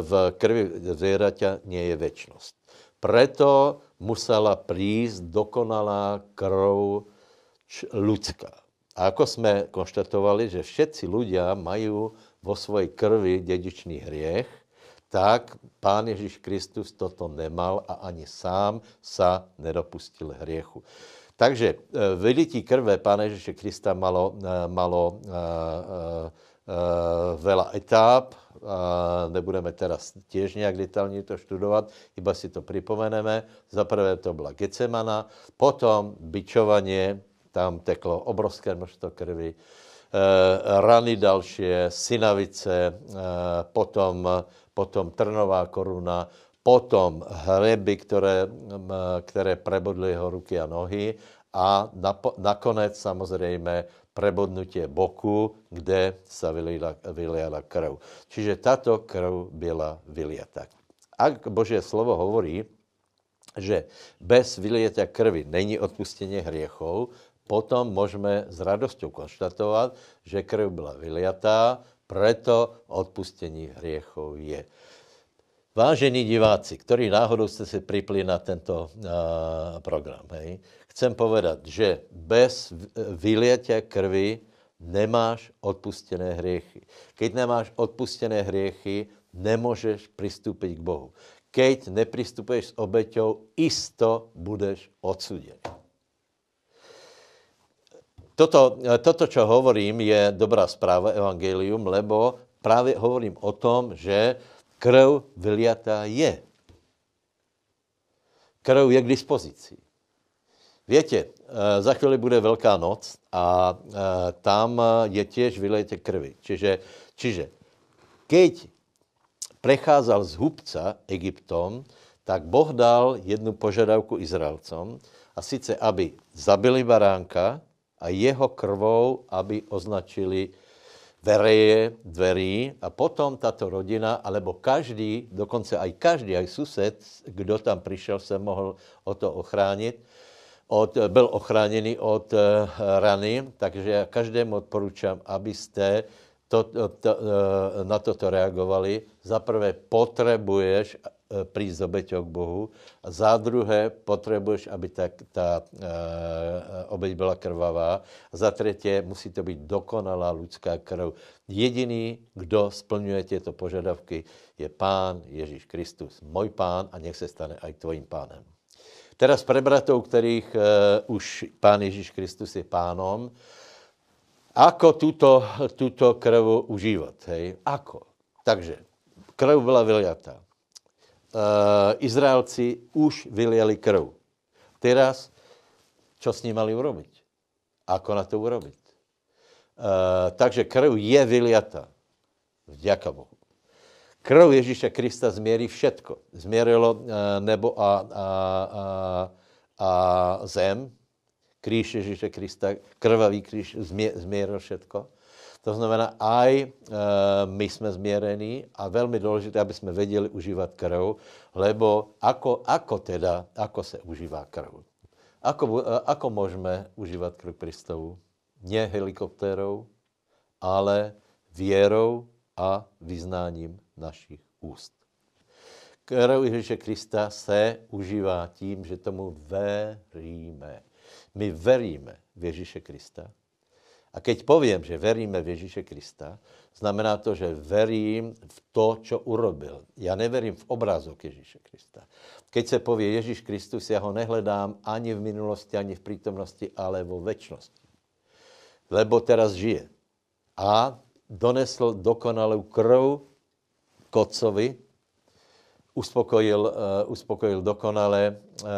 v krvi zvieraťa nie je väčnosť. Preto musela prísť dokonalá krv ľudská. A ako sme konštatovali, že všetci ľudia majú vo svojej krvi dedičný hriech, tak Pán Ježíš Kristus toto nemal a ani sám sa nedopustil hriechu. Takže e, vylití krve Pána Ježíše Krista malo, e, malo uh, uh, uh, veľa etáp, nebudeme teraz těž nějak detailně to študovat, iba si to připomeneme. Za prvé to byla Getsemana, potom byčovanie, tam teklo obrovské množstvo krvi, e, rany další, synavice, e, potom, potom trnová koruna, potom hreby, které, které prebodly jeho ruky a nohy a nakonec samozřejmě prebodnutie boku, kde sa vyliala, vyliala krv. Čiže táto krv byla vyliata. Ak Božie slovo hovorí, že bez vylietia krvi není odpustenie hriechov, potom můžeme s radosťou konštatovat, že krv byla vyliatá, Preto odpustení hriechov je. Vážení diváci, ktorí náhodou ste si pripli na tento uh, program, hej, chcem povedať, že bez vylietia krvi nemáš odpustené hriechy. Keď nemáš odpustené hriechy, nemôžeš pristúpiť k Bohu. Keď nepristupuješ s obeťou, isto budeš odsudený. Toto, toto, čo hovorím, je dobrá správa, evangelium, lebo práve hovorím o tom, že krv vyliatá je. Krv je k dispozici. Viete, eh, za chvíli bude Veľká noc a eh, tam je tiež vylejete krvi. Čiže, čiže keď precházel z hubca Egyptom, tak Boh dal jednu požadavku Izraelcom, a sice, aby zabili baránka a jeho krvou, aby označili vereje dverí a potom tato rodina, alebo každý, dokonce aj každý, aj sused, kdo tam přišel, se mohl o to ochránit, od, byl ochráněný od uh, rany, takže já každému odporučám, abyste to, to, eh, na toto reagovali. Za prvé potrebuješ eh, prísť s obeťou k Bohu a za druhé potrebuješ, aby ta, ta obeť byla krvavá a za třetí musí to být dokonalá lidská krv. Jediný, kdo splňuje tyto požadavky, je Pán Ježíš Kristus, můj Pán a nech se stane aj tvojím pánem. Teraz pre bratov, kterých uh, už Pán Ježíš Kristus je pánom, Ako tuto, tuto krv užívat, hej? Ako? Takže, krv byla vyliatá. Uh, Izraelci už vyliali krv. Teraz, čo s ním mali urobiť? Ako na to urobiť? Uh, takže krv je vyliatá. Vďaka Bohu. Krv Ježíše Krista zmierí všetko. Zmierilo uh, nebo a, a, a, a zem, kříž Ježíše Krista, krvavý kříž, změril všetko. To znamená, aj e, my jsme změrení a velmi důležité, aby jsme věděli užívat krv, lebo ako, ako teda, ako se užívá krv. Ako, e, ako můžeme užívat krv Kristovu? Ne helikoptérou, ale věrou a vyznáním našich úst. Krv Ježíše Krista se užívá tím, že tomu veríme. My veríme v Ježíše Krista. A keď povím, že veríme v Ježíše Krista, znamená to, že verím v to, čo urobil. Já neverím v obrázok Ježíše Krista. Keď se pově Ježíš Kristus, já ho nehledám ani v minulosti, ani v přítomnosti, ale vo večnosti. Lebo teraz žije. A donesl dokonalou krv Kocovi, uspokojil, uh, uspokojil dokonale uh,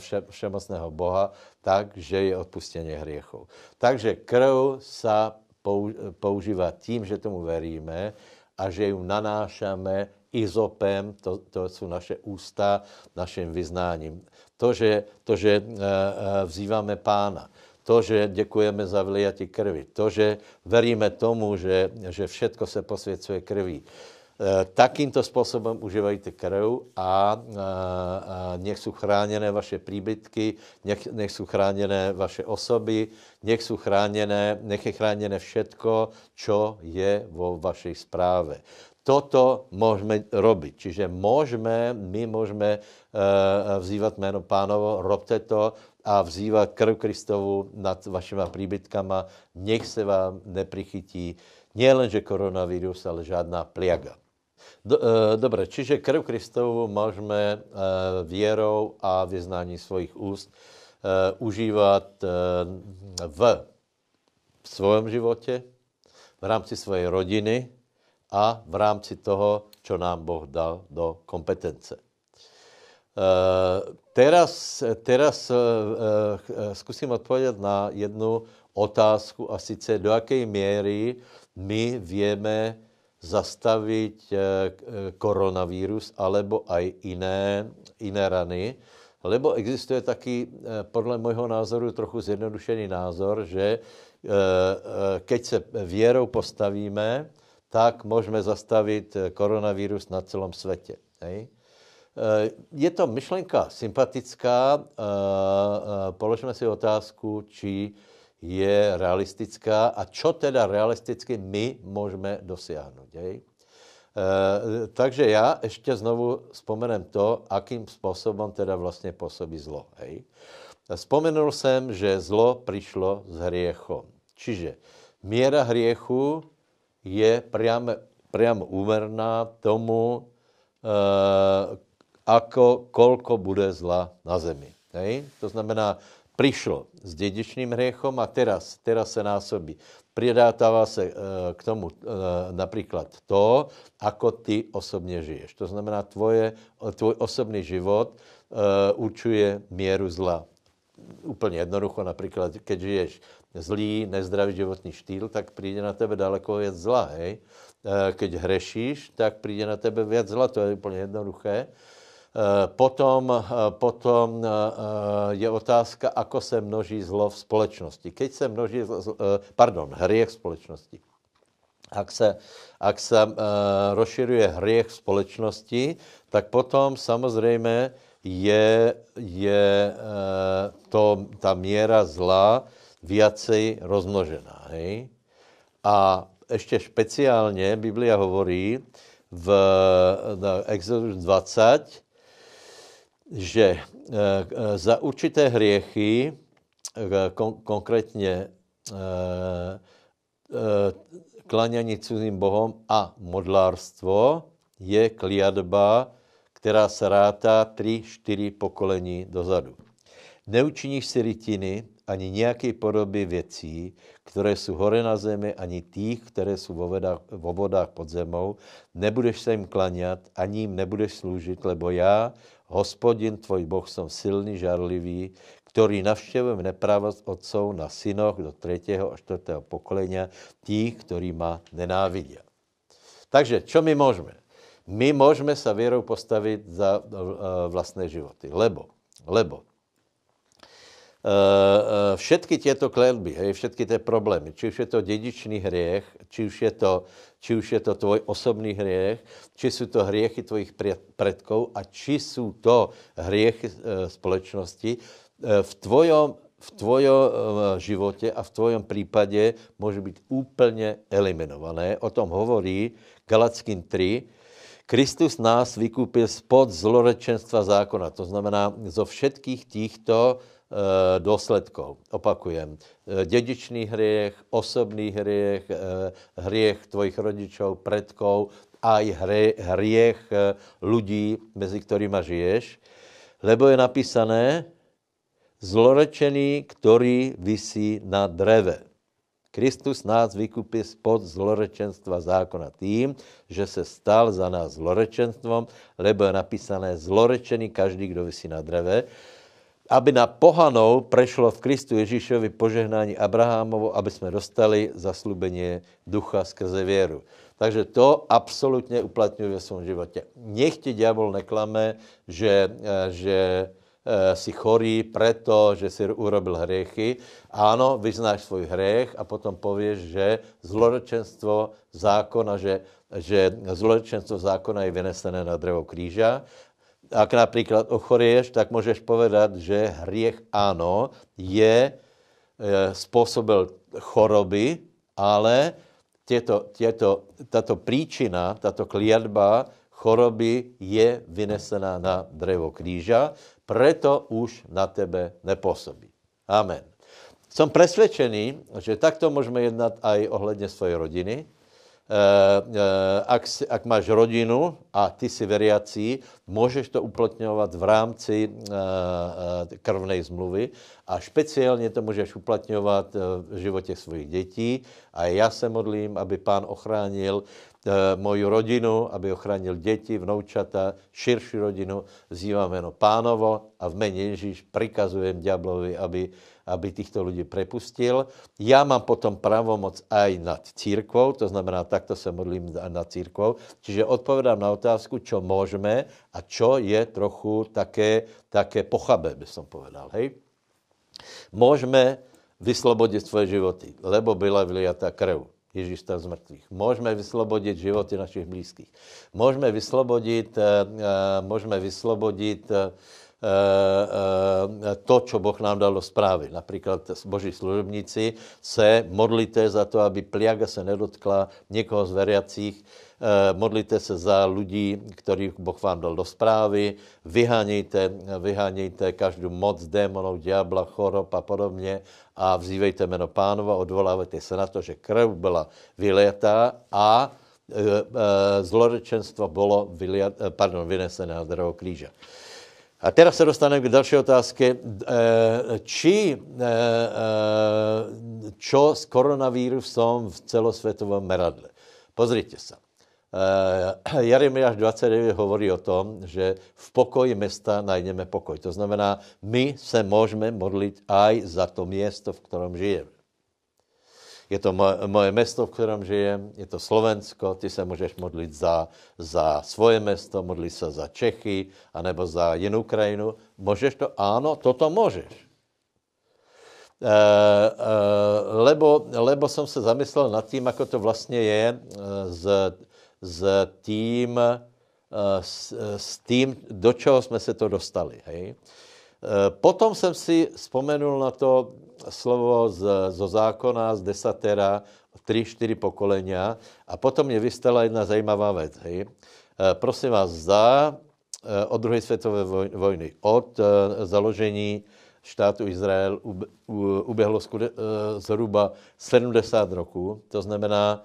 vše, všemocného Boha tak, že je odpustění hriechov. Takže krv sa používá tím, že tomu veríme a že ju nanášame izopem, to, to jsou naše ústa, naším vyznáním. To, že, to, že vzýváme pána, to, že děkujeme za vliatí krvi, to, že veríme tomu, že, že všetko se posvěcuje krví, Eh, takýmto způsobem užívajte krv a, a, a nech jsou chráněné vaše příbytky, nech, nech jsou chráněné vaše osoby, nech jsou chráněné, nech je chráněné všetko, čo je vo vašej správe. Toto můžeme robiť. Čiže můžeme, my můžeme uh, vzývat jméno pánovo, robte to a vzývat krv Kristovu nad vašima příbytkama. Nech se vám neprichytí nielenže koronavírus, ale žádná pliaga. Do, e, dobre, čiže krv Kristovu můžeme e, věrou a vyznání svojich úst e, užívat v svém životě, v rámci svojej rodiny a v rámci toho, čo nám Boh dal do kompetence. Teraz, teraz zkusím odpovědět na jednu otázku a sice do jaké míry my víme zastavit eh, eh, koronavírus alebo aj iné, iné rany, lebo existuje taky, eh, podle mého názoru, trochu zjednodušený názor, že keď se věrou postavíme, tak můžeme zastavit koronavírus na celém světě. Je to myšlenka sympatická, položme si otázku, či je realistická a čo teda realisticky my můžeme dosáhnout. E, takže já ještě znovu vzpomenem to, akým způsobem teda vlastně působí zlo. Hej? Vzpomenul jsem, že zlo přišlo s hriechom. Čiže míra hriechu je priamo, priamo úmerná tomu, e, ako, kolko bude zla na zemi. Hej? To znamená, přišlo s dědičným hriechom a teraz, teraz se násobí. Pridátává se e, k tomu e, například to, ako ty osobně žiješ. To znamená, tvoje, tvoj osobný život e, určuje míru zla. Úplně jednoducho, například, keď žiješ zlý, nezdravý životní štýl, tak přijde na tebe daleko věc zla, hej? Keď hrešíš, tak přijde na tebe věc zla, to je úplně jednoduché. Eh, potom, eh, potom eh, je otázka, ako se množí zlo v společnosti. Keď se množí, pardon, hriech v společnosti. Ak se, ak se rozširuje hriech v společnosti, tak potom samozřejmě je, je to, ta míra zla viacej rozmnožená. Hej? A ještě speciálně Biblia hovorí v Exodus 20, že eh, eh, za určité hriechy, eh, kon, konkrétně klanění cudzím bohom a modlárstvo, je kliadba, která se rátá tři, čtyři pokolení dozadu. Neučiníš si rytiny ani nějaké podoby věcí, které jsou hore na zemi, ani tých, které jsou vo vodách, vo vodách pod zemou. Nebudeš se jim klanět, ani jim nebudeš sloužit, lebo já, hospodin tvoj Boh, jsem silný, žarlivý, který navštěvujem nepravost otcov na synoch do třetího a čtvrtého pokolenia, tých, který má nenávidí. Takže, čo my můžeme? My můžeme se věrou postavit za uh, vlastné životy, lebo, lebo Eh, eh, všetky těto kletby, všetky ty problémy, či už je to dědičný hriech, či už je to, či už je to tvoj osobný hriech, či jsou to hriechy tvojich predkov a či jsou to hriechy e, společnosti, e, v tvojom, v tvojom e, životě a v tvojom případě může být úplně eliminované. O tom hovorí Galackým 3, Kristus nás vykupil spod zlorečenstva zákona, to znamená zo všetkých těchto Eh, důsledků. Opakujem, eh, dědičný hriech, osobný hriech, eh, hriech tvojich rodičů, predkov, a i hriech lidí, mezi kterými žiješ, lebo je napísané, zlorečený, který visí na dreve. Kristus nás vykupí spod zlorečenstva zákona tím, že se stal za nás zlorečenstvom, lebo je napísané zlorečený každý, kdo visí na dreve aby na pohanou prešlo v Kristu Ježíšovi požehnání Abrahamovo, aby jsme dostali zaslubení ducha skrze věru. Takže to absolutně uplatňuje ve svém životě. Nech ti diabol neklame, že, eh, že eh, si chorý preto, že si urobil hriechy. Ano, vyznáš svůj hriech a potom pověš, že zloročenstvo zákona, že, že zloročenstvo zákona je vynesené na drevo kříža ak například ochorieš, tak můžeš povedat, že hriech ano, je e, způsobil choroby, ale těto, těto, tato příčina, tato kliatba choroby je vynesená na drevo kříža, preto už na tebe nepůsobí. Amen. Jsem přesvědčený, že takto můžeme jednat i ohledně své rodiny, ak, ak máš rodinu a ty si veriací, můžeš to uplatňovat v rámci eh, krvnej zmluvy a speciálně to můžeš uplatňovat v životě svých dětí. A já se modlím, aby pán ochránil moju rodinu, aby ochránil děti, vnoučata, širší rodinu. Zývám jméno pánovo a v mene Ježíš prikazujem ďablovi, aby aby těchto lidí prepustil. Já mám potom pravomoc aj nad církvou, to znamená, takto se modlím nad církvou. Čiže odpovedám na otázku, čo můžeme a čo je trochu také, také pochabé, by som povedal. Hej? Můžeme vyslobodit svoje životy, lebo byla vyliatá krv. Ježíš stal z mrtvých. Můžeme vyslobodit životy našich blízkých. Můžeme vyslobodit, uh, můžeme vyslobodit uh, to, čo Boh nám dal do správy. Například boží služebníci se modlíte za to, aby pliaga se nedotkla někoho z veriacích, modlíte se za lidí, kterých Boh vám dal do správy, vyhánějte, vyhánějte každou moc démonů, diabla, chorob a podobně a vzývejte jméno pánova, odvolávajte se na to, že krev byla vyletá a zlorečenstvo bylo vyliat, pardon, vynesené na drevo kříže. A teraz se dostaneme k další otázce. Či, čo s koronavírusom v celosvětovém meradle? Pozrite se. Jeremiáš 29 hovorí o tom, že v pokoji města najdeme pokoj. To znamená, my se můžeme modlit aj za to město, v kterém žijeme. Je to moje, moje město, v kterém žijem, je to Slovensko, ty se můžeš modlit za, za svoje město, modlit se za Čechy, anebo za jinou krajinu. Můžeš to? Ano, toto můžeš. E, e, lebo, lebo jsem se zamyslel nad tím, ako to vlastně je s, s tím, s, s tím, do čeho jsme se to dostali. Hej? Potom jsem si vzpomenul na to, slovo z, zo zákona, z desatera, tři, čtyři pokolenia a potom mě vystala jedna zajímavá věc. Hej. E, prosím vás, za e, od druhé světové vojny, od e, založení štátu Izrael uběhlo zhruba 70 roků, to znamená,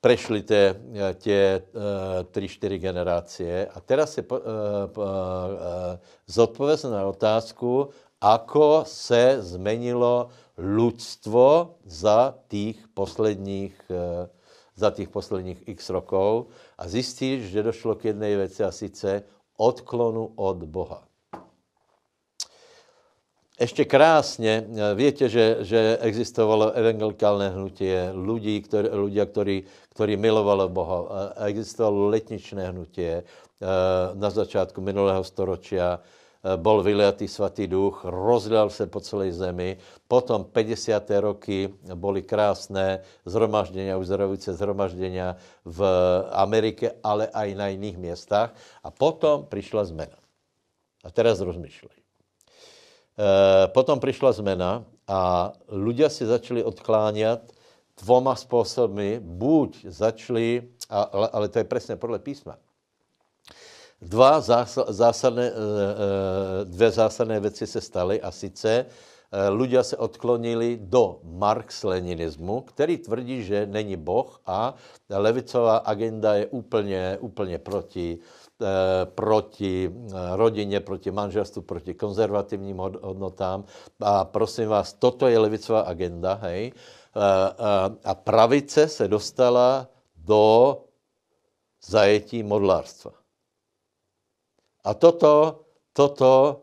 prešli tě, tě tři, čtyři generácie a teraz se zodpověz na otázku, ako se zmenilo ľudstvo za těch posledních, eh, za těch posledních x rokov a zjistíš, že došlo k jedné věci a sice odklonu od Boha. Ještě krásně, eh, víte, že, že existovalo evangelikálné hnutí lidí, který, ľudia, ktorí, ktorí milovali Boha. Existovalo letničné hnutí eh, na začátku minulého storočia Eh, bol vyliatý svatý duch, rozlial se po celé zemi. Potom 50. roky boli krásné zhromaždenia, uzdravující zhromaždenia v Amerike, ale aj na jiných městách. A potom přišla zmena. A teraz rozmýšlej. E, potom přišla zmena a ľudia si začali odklánět dvoma způsoby. Buď začali, ale to je přesně podle písma, Dva zásadné, eh, eh, dvě zásadné věci se staly a sice ľudia eh, se odklonili do marx-leninismu, který tvrdí, že není Boh a levicová agenda je úplně, úplně proti, proti rodině, proti manželstvu, proti konzervativním hodnotám. A prosím vás, toto je levicová agenda, hej. A pravice se dostala do zajetí modlárstva. A toto, toto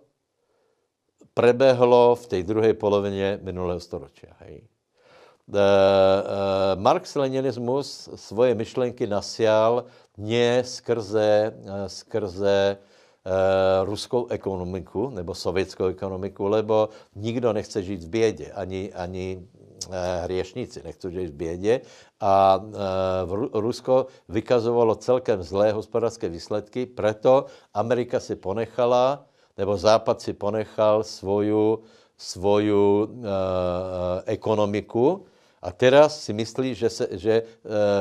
prebehlo v té druhé polovině minulého storočí. Uh, uh, Marx-leninismus svoje myšlenky nasial ne skrze, uh, skrze ruskou ekonomiku nebo sovětskou ekonomiku, lebo nikdo nechce žít v bědě, ani, ani Eh, hriešníci, nechci žít v bědě. A eh, Rusko vykazovalo celkem zlé hospodářské výsledky, proto Amerika si ponechala, nebo Západ si ponechal svoju, svoju uh, ekonomiku, a teraz si myslí, že, se, že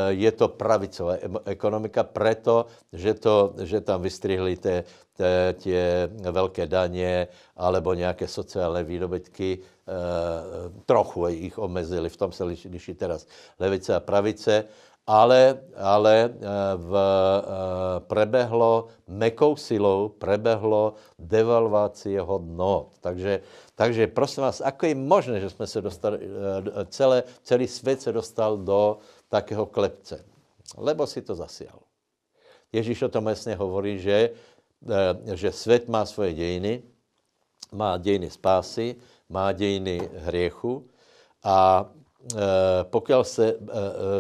je to pravicová ekonomika, proto, že, to, že tam vystřihli té, té, tě velké daně alebo nějaké sociální výdobytky, Eh, trochu jich omezili, v tom se liší, liší teraz levice a pravice, ale, ale eh, v, eh, prebehlo mekou silou, prebehlo devalvaci hodnot. Takže, takže prosím vás, ako je možné, že jsme se dostali, celé, celý svět se dostal do takého klepce? Lebo si to zasial. Ježíš o tom jasně hovorí, že, že svět má svoje dějiny, má dějiny spásy, má dějiny hriechu a e, pokud se, e, e,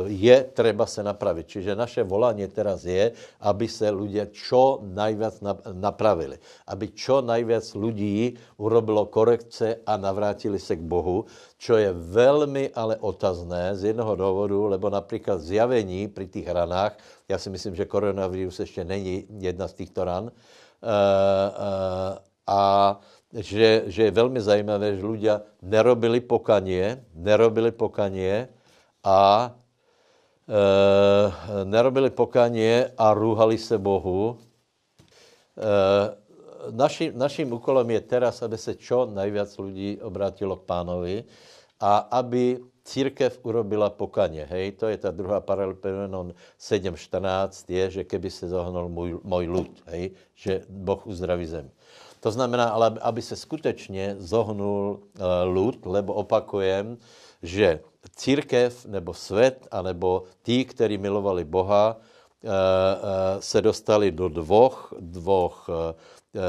je treba se napravit. Čiže naše volání teraz je, aby se lidé čo najviac napravili. Aby čo najviac lidí urobilo korekce a navrátili se k Bohu, čo je velmi ale otazné z jednoho důvodu, lebo například zjavení při těch ranách, já si myslím, že koronavirus ještě není jedna z těchto ran, a že, že je velmi zajímavé, že ľudia nerobili pokanie, nerobili pokanie a e, nerobili pokanie a rúhali se Bohu. E, naším, naším úkolem je teraz, aby se čo najviac lidí obrátilo k pánovi a aby církev urobila pokaně. Hej, to je ta druhá paralelpenon 7.14, je, že keby se zohnul můj, můj lud, hej, že Boh uzdraví zem. To znamená, ale aby se skutečně zohnul uh, lud, lebo opakujem, že církev nebo svět, anebo tí, kteří milovali Boha, uh, uh, se dostali do dvoch, dvoch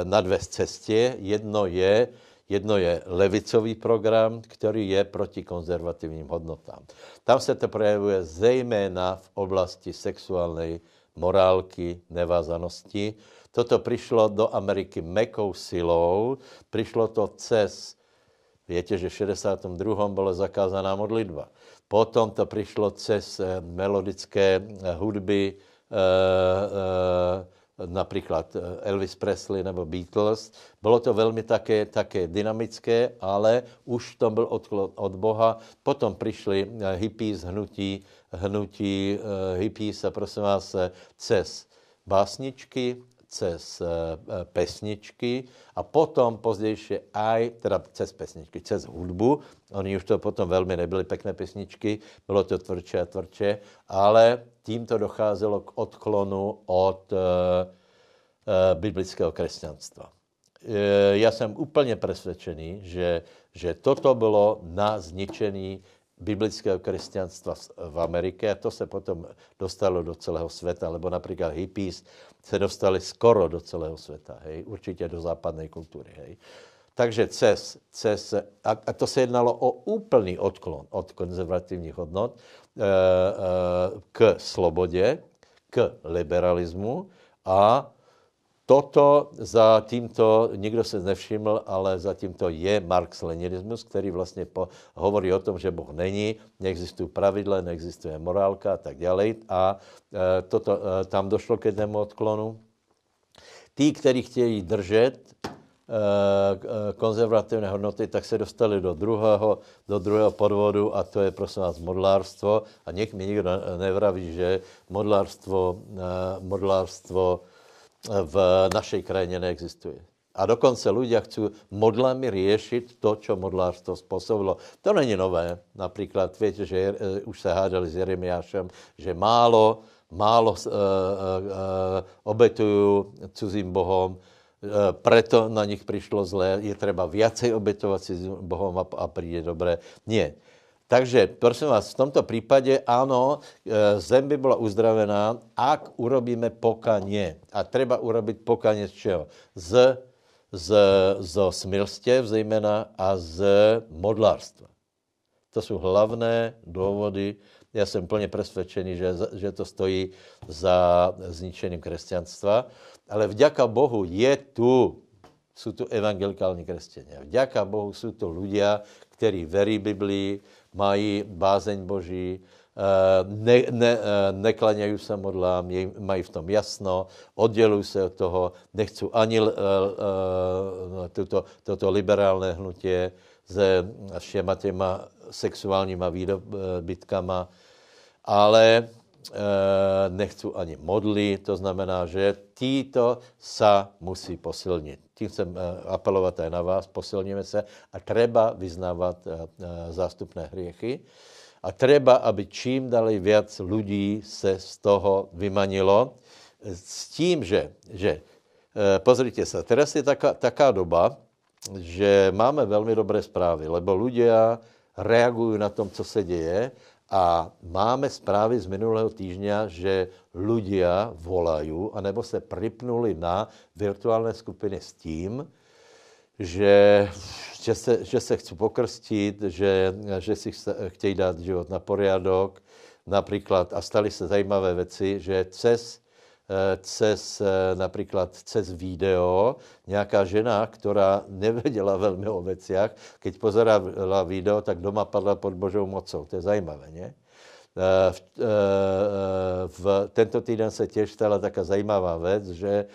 na dvě cestě. Jedno je, jedno je levicový program, který je proti konzervativním hodnotám. Tam se to projevuje zejména v oblasti sexuální morálky, nevázanosti. Toto přišlo do Ameriky mekou silou, přišlo to cez, víte, že v 62. byla zakázaná modlitba. Potom to přišlo cez eh, melodické eh, hudby, uh, uh, například eh, Elvis Presley nebo Beatles. Bylo to velmi také, také dynamické, ale už to byl odklon od Boha. Potom přišli eh, hippies, hnutí, hnutí eh, hippies a prosím vás cez básničky, cez pesničky a potom později aj, teda cez pesničky, cez hudbu. Oni už to potom velmi nebyly pekné pesničky, bylo to tvrdše a tvrdše, ale tímto docházelo k odklonu od uh, uh, biblického křesťanstva. Uh, já jsem úplně přesvědčený, že, že toto bylo na zničení biblického křesťanstva v Americe a to se potom dostalo do celého světa, lebo například hippies se dostali skoro do celého světa, hej, určitě do západné kultury, hej. Takže cez, cez a, a to se jednalo o úplný odklon od konzervativních hodnot, Eh, eh, k slobodě, k liberalismu a toto za tímto, nikdo se nevšiml, ale za tímto je Marx-Leninismus, který vlastně po, hovorí o tom, že Boh není, neexistují pravidla, neexistuje morálka a tak dále. A e, toto, e, tam došlo k jednému odklonu. Tí, kteří chtějí držet Eh, eh, konzervativní hodnoty, tak se dostali do druhého, do druhého podvodu a to je prosím vás modlárstvo. A něk mi nikdo nevraví, že modlárstvo, eh, modlárstvo v našej krajině neexistuje. A dokonce ľudia chcú modlami riešiť to, čo modlárstvo spôsobilo. To není nové. Například, viete, že už se hádali s Jeremiášem, že málo, málo uh, uh, obetujú cizím bohom, Eh, preto na nich přišlo zlé, je třeba viacej obětovat si Bohom a, a přijde dobré. Nie. Takže prosím vás, v tomto případě ano, eh, zem by byla uzdravená, ak urobíme pokaně. A treba urobit pokaně z čeho? Z, z, z smilstev zejména a z modlárstva. To jsou hlavné důvody. Já jsem plně přesvědčený, že, že to stojí za zničením křesťanstva. Ale vďaka Bohu je tu, jsou tu evangelikální křesťané. Vďaka Bohu jsou to ľudia, kteří verí Biblii, mají bázeň Boží, eh, ne, ne, eh, neklaňají se modlám, mají v tom jasno, oddělují se od toho, nechcú ani uh, uh, tuto, toto liberálné hnutie se všema těma sexuálníma výdobytkama, ale Eh, nechci ani modlit, to znamená, že títo sa musí posilnit. Tím chcem eh, apelovat aj na vás, posilníme se a treba vyznávat eh, zástupné hriechy. A treba, aby čím dali viac lidí se z toho vymanilo, s tím, že, že pozrite se, teraz je taká, taká doba, že máme velmi dobré zprávy, lebo ľudia reagují na tom, co se děje a máme zprávy z minulého týždňa, že ľudia volají, anebo se pripnuli na virtuální skupiny s tím, že, že, se, že se chci pokrstit, že, že si chtějí dát život na poriadok, například, a staly se zajímavé věci, že cez cez eh, například cez video nějaká žena, která nevěděla velmi o veciach, keď pozerala video, tak doma padla pod božou mocou. To je zajímavé, ne? Eh, v, v tento týden se těž stala taká zajímavá věc, že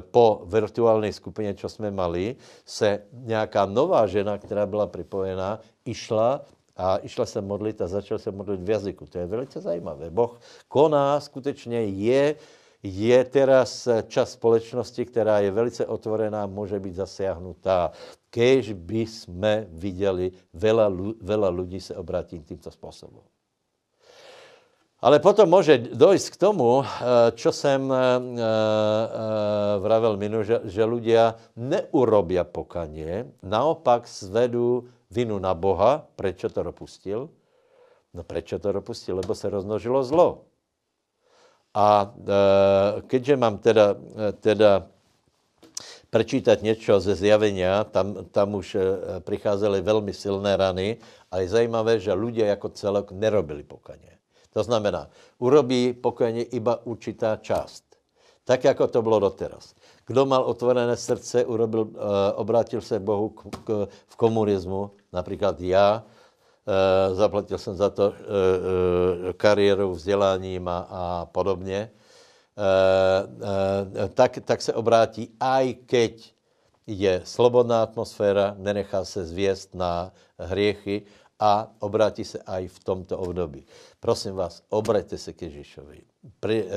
po virtuální skupině, co jsme mali, se nějaká nová žena, která byla připojená, išla a išla se modlit a začal se modlit v jazyku. To je velice zajímavé. Boh koná, skutečně je, je teraz čas společnosti, která je velice otvorená, může být zasiahnutá. Kež by jsme viděli, vela, vela lidí se obrátí tímto způsobem. Ale potom může dojít k tomu, čo jsem vravel minu, že, že ľudia neurobia naopak zvedú vinu na Boha, prečo to dopustil? No prečo to dopustil? Lebo se rozmnožilo zlo. A e, keďže mám teda, teda prečítať něco ze zjavenia, tam, tam už e, přicházely velmi silné rany a je zajímavé, že lidé jako celok nerobili pokaně. To znamená, urobí pokojně iba určitá část. Tak, jako to bylo doteraz. Kdo mal otvorené srdce, urobil, e, obrátil se Bohu k, k, v komunismu, například já, e, zaplatil jsem za to e, e, kariéru, vzděláním a, a podobně, tak, tak se obrátí, aj keď je slobodná atmosféra, nenechá se zvěst na hriechy a obrátí se aj v tomto období. Prosím vás, obraťte se k Ježíšovi. Pri,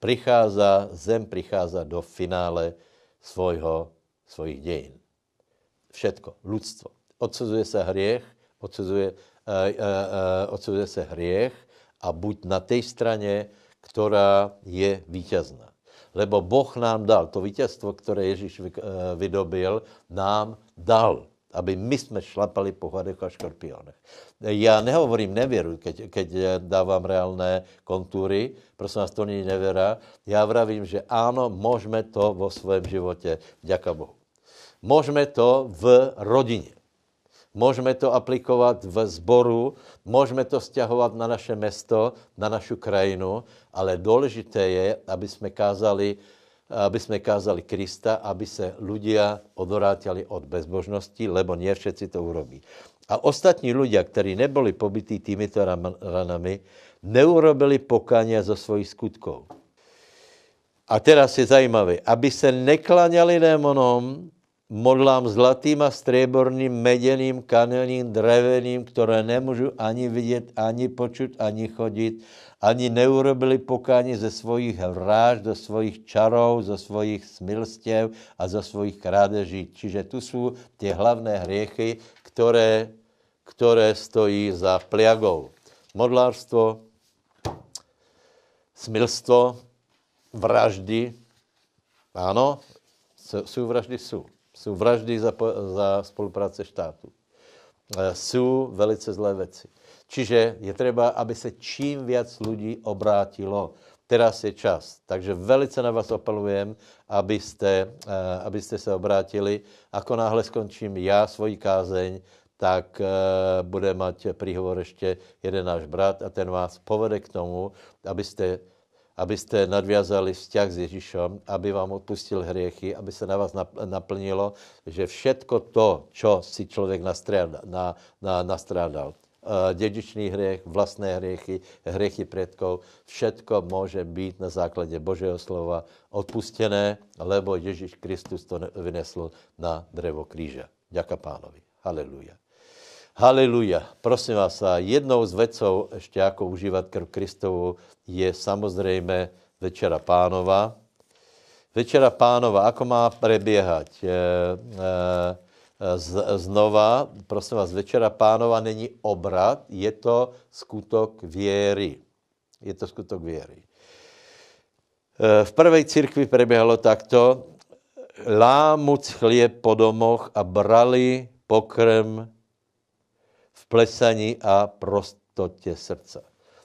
prichází, zem prichází do finále svojho, svojich dějin. Všetko, ľudstvo odsuzuje se hriech, odsuzuje, odsuzuje se hriech a buď na té straně, která je vítězná. Lebo Boh nám dal, to vítězstvo, které Ježíš uh, vydobil, nám dal, aby my jsme šlapali po hadech a škorpionech. Já nehovorím nevěru, keď, keď dávám reálné kontury, prosím vás, to není nevěra. Já vravím, že ano, můžeme to vo svém životě, děka Bohu. Můžeme to v rodině. Můžeme to aplikovat v zboru, můžeme to stěhovat na naše město, na našu krajinu, ale důležité je, aby jsme kázali, aby jsme kázali Krista, aby se ľudia odvrátili od bezbožnosti, lebo nie všetci to urobí. A ostatní ľudia, kteří nebyli pobytí týmito ranami, neurobili pokania zo svojich skutkov. A teraz je zajímavé, aby se neklaňali démonom, modlám zlatým a stréborným, meděným, kanelným, dreveným, které nemůžu ani vidět, ani počut, ani chodit, ani neurobili pokání ze svojich vráž, ze svojich čarov, ze svojich smilstěv a ze svojich krádeží. Čiže tu jsou ty hlavné hriechy, které, které stojí za pliagou. Modlárstvo, smilstvo, vraždy, ano, jsou vraždy, jsou jsou vraždy za, za spolupráce štátu. E, jsou velice zlé věci. Čiže je třeba, aby se čím víc lidí obrátilo. Teraz je čas. Takže velice na vás apelujem, abyste, e, abyste se obrátili. Ako náhle skončím já svoji kázeň, tak e, bude mať příhovor ještě jeden náš brat a ten vás povede k tomu, abyste abyste nadviazali vzťah s Ježíšem, aby vám odpustil hriechy, aby se na vás naplnilo, že všetko to, čo si člověk nastrádal, na, eh, dědičný hriech, vlastné hriechy, hriechy předkov, všetko může být na základě Božího slova odpustené, lebo Ježíš Kristus to vynesl na drevo kříže. Ďaká pánovi. Haleluja. Haleluja. Prosím vás, a jednou z vecou, ještě jako užívat krv Kristovu, je samozřejmě Večera pánova. Večera pánova, ako má preběhat? E, e, z, znova, prosím vás, Večera pánova není obrat, je to skutok věry. Je to skutok věry. E, v prvé církvi preběhalo takto, lámuc chlieb po domoch a brali pokrm plesaní a prostotě srdce.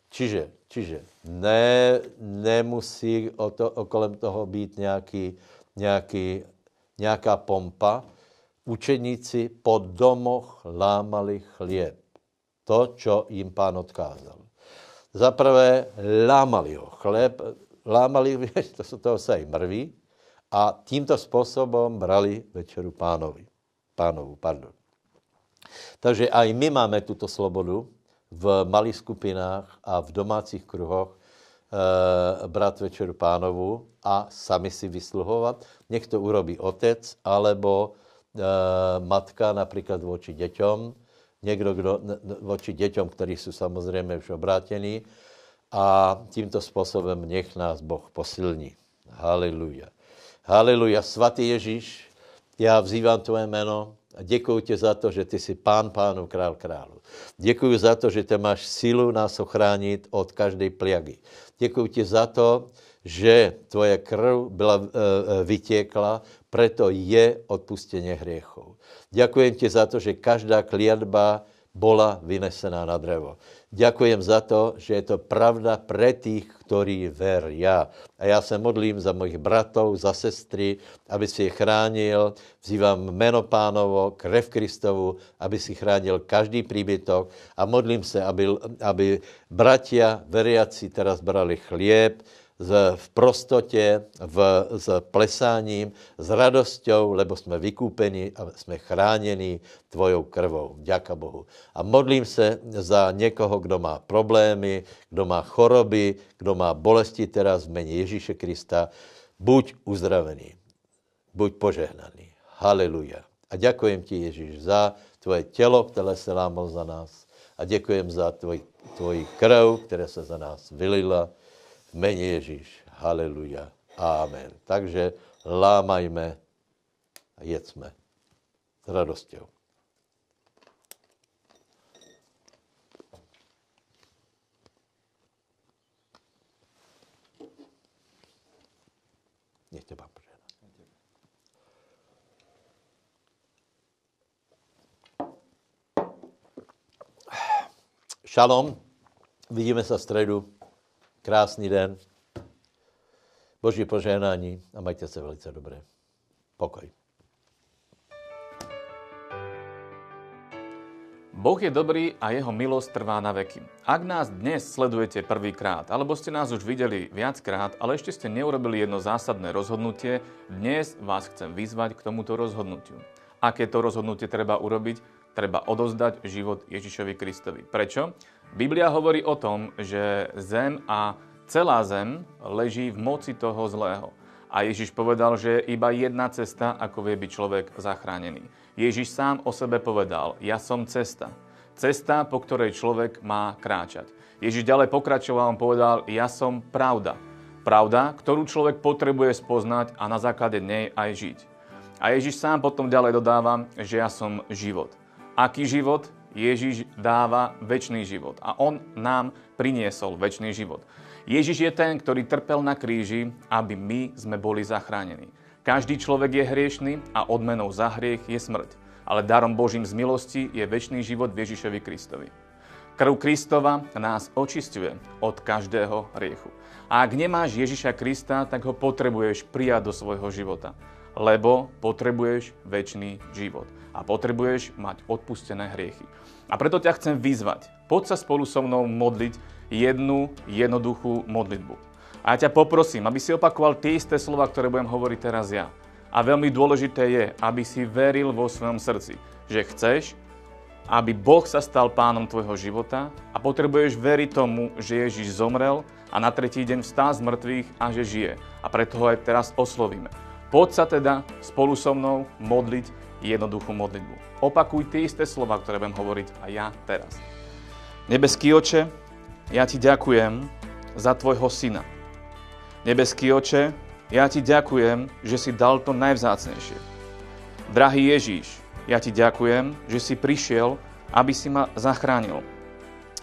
Čiže, čiže ne, nemusí o to, okolem toho být nějaký, nějaký, nějaká pompa. Učeníci po domoch lámali chlieb. To, co jim pán odkázal. Za prvé lámali ho. Chléb lámali, to jsou toho se i mrví, a tímto způsobem brali večeru pánovi. Pánovu, pardon. Takže aj my máme tuto slobodu v malých skupinách a v domácích kruhoch brát večeru pánovu a sami si vysluhovat. Nech to urobí otec alebo e, matka například voči děťom, někdo, kdo, voči děťom, kteří jsou samozřejmě už obrátení a tímto způsobem nech nás Boh posilní. Haleluja. Haleluja. Svatý Ježíš, já vzývám tvoje jméno a děkuji ti za to, že ty jsi pán pánu, král králu. Děkuji za to, že ty máš sílu nás ochránit od každé pliagy. Děkuji ti za to, že tvoje krv byla e, vytěkla, preto je odpustěně hriechov. Děkuji ti za to, že každá kliatba bola vynesená na drevo. Ďakujem za to, že je to pravda pre tých, ktorí veria. A já se modlím za mojich bratov, za sestry, aby si je chránil. Vzývám meno pánovo, krev Kristovu, aby si chránil každý príbytok. A modlím se, aby, aby bratia, veriaci teraz brali chlieb, v prostotě, v, s plesáním, s radosťou, lebo jsme vykúpeni a jsme chráněni tvojou krvou. Ďaká Bohu. A modlím se za někoho, kdo má problémy, kdo má choroby, kdo má bolesti teraz v mene Ježíše Krista. Buď uzdravený, buď požehnaný. Haleluja. A děkujem ti, Ježíš, za tvoje tělo, které se lámalo za nás. A děkujem za tvoj, tvoji krv, která se za nás vylila v mene Ježíš. Haleluja. Amen. Takže lámajme a jedzme s radosťou. Nech tě pán Šalom. Vidíme se v středu. Krásný den. Boží požehnání a majte se velice dobré. Pokoj. Boh je dobrý a jeho milosť trvá na veky. Ak nás dnes sledujete prvýkrát, alebo ste nás už videli viackrát, ale ešte ste neurobili jedno zásadné rozhodnutie, dnes vás chcem vyzvať k tomuto rozhodnutiu. Aké to rozhodnutie treba urobiť? Treba odozdať život Ježišovi Kristovi. Prečo? Biblia hovorí o tom, že zem a celá zem leží v moci toho zlého. A Ježiš povedal, že je iba jedna cesta, ako vie byť človek zachránený. Ježiš sám o sebe povedal, ja som cesta. Cesta, po ktorej človek má kráčať. Ježiš ďalej pokračoval, on povedal, ja som pravda. Pravda, ktorú človek potrebuje spoznať a na základe nej aj žiť. A Ježiš sám potom ďalej dodáva, že ja som život. Aký život? Ježiš dáva väčší život a On nám priniesol väčší život. Ježiš je ten, ktorý trpel na kríži, aby my sme boli zachránení. Každý človek je hriešný a odmenou za hriech je smrť. Ale darom Božím z milosti je väčší život v Ježišovi Kristovi. Krv Kristova nás očistuje od každého hriechu. A ak nemáš Ježiša Krista, tak ho potrebuješ prijať do svojho života. Lebo potrebuješ väčší život a potrebuješ mať odpustené hriechy. A preto ťa chcem vyzvať. Poď sa spolu so mnou modliť jednu jednoduchú modlitbu. A ja ťa poprosím, aby si opakoval tie isté slova, ktoré budem hovoriť teraz ja. A veľmi dôležité je, aby si veril vo svojom srdci, že chceš, aby Boh sa stal pánom tvojho života a potrebuješ veriť tomu, že Ježiš zomrel a na tretí deň vstá z mŕtvych a že žije. A preto ho aj teraz oslovíme. Poď sa teda spolu so mnou modliť jednoduchú modlitbu. Opakuj tie isté slova, ktoré budem hovoriť aj ja teraz. Nebeský oče, ja ti ďakujem za tvojho syna. Nebeský oče, ja ti ďakujem, že si dal to najvzácnejšie. Drahý Ježíš, ja ti ďakujem, že si prišiel, aby si ma zachránil.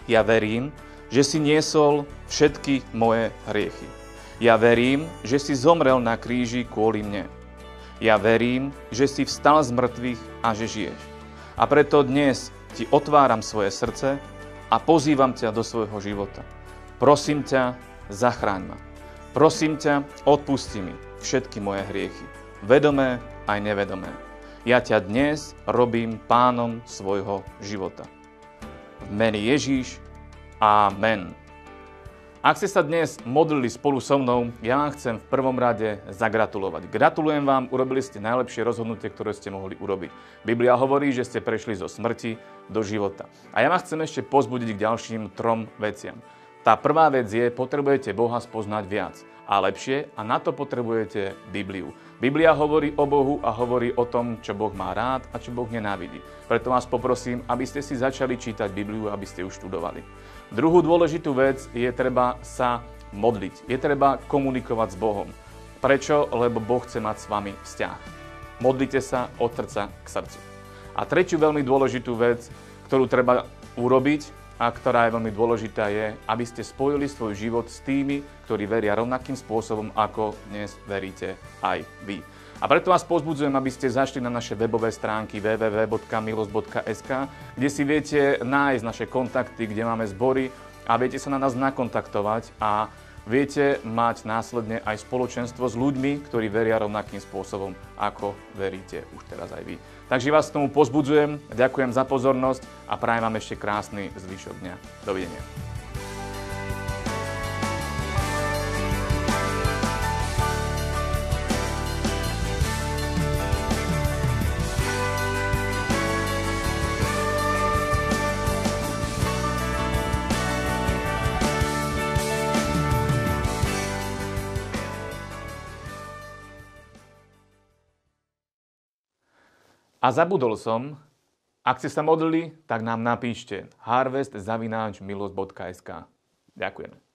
Ja verím, že si niesol všetky moje hriechy. Ja verím, že si zomrel na kríži kvôli mne. Ja verím, že si vstal z mŕtvych a že žiješ. A preto dnes ti otváram svoje srdce a pozývam ťa do svojho života. Prosím ťa, zachráň ma. Prosím ťa, odpusti mi všetky moje hriechy, vedomé aj nevedomé. Ja ťa dnes robím pánom svojho života. V mene Ježíš, Amen. Ak ste sa dnes modlili spolu so mnou, ja vám chcem v prvom rade zagratulovať. Gratulujem vám, urobili ste najlepšie rozhodnutie, ktoré ste mohli urobiť. Biblia hovorí, že ste prešli zo smrti do života. A ja vám chcem ešte pozbudiť k ďalším trom veciam. Tá prvá vec je, potrebujete Boha spoznať viac a lepšie a na to potrebujete Bibliu. Biblia hovorí o Bohu a hovorí o tom, čo Boh má rád a čo Boh nenávidí. Preto vás poprosím, aby ste si začali čítať Bibliu, aby ste ju študovali. Druhú dôležitú vec je treba sa modliť. Je treba komunikovať s Bohom. Prečo? Lebo Boh chce mať s vami vzťah. Modlite sa od srdca k srdcu. A tretiu veľmi dôležitú vec, ktorú treba urobiť, a ktorá je veľmi dôležitá, je, aby ste spojili svoj život s tými, ktorí veria rovnakým spôsobom, ako dnes veríte aj vy. A preto vás pozbudzujem, aby ste zašli na naše webové stránky www.milos.sk, kde si viete nájsť naše kontakty, kde máme zbory a viete sa na nás nakontaktovať a viete mať následne aj spoločenstvo s ľuďmi, ktorí veria rovnakým spôsobom, ako veríte už teraz aj vy. Takže vás k tomu pozbudzujem, ďakujem za pozornosť a prajem vám ešte krásny zvyšok dňa. Dovidenia. A zabudol som, ak ste sa modlili, tak nám napíšte harvestzavináčmilos.sk. Ďakujem.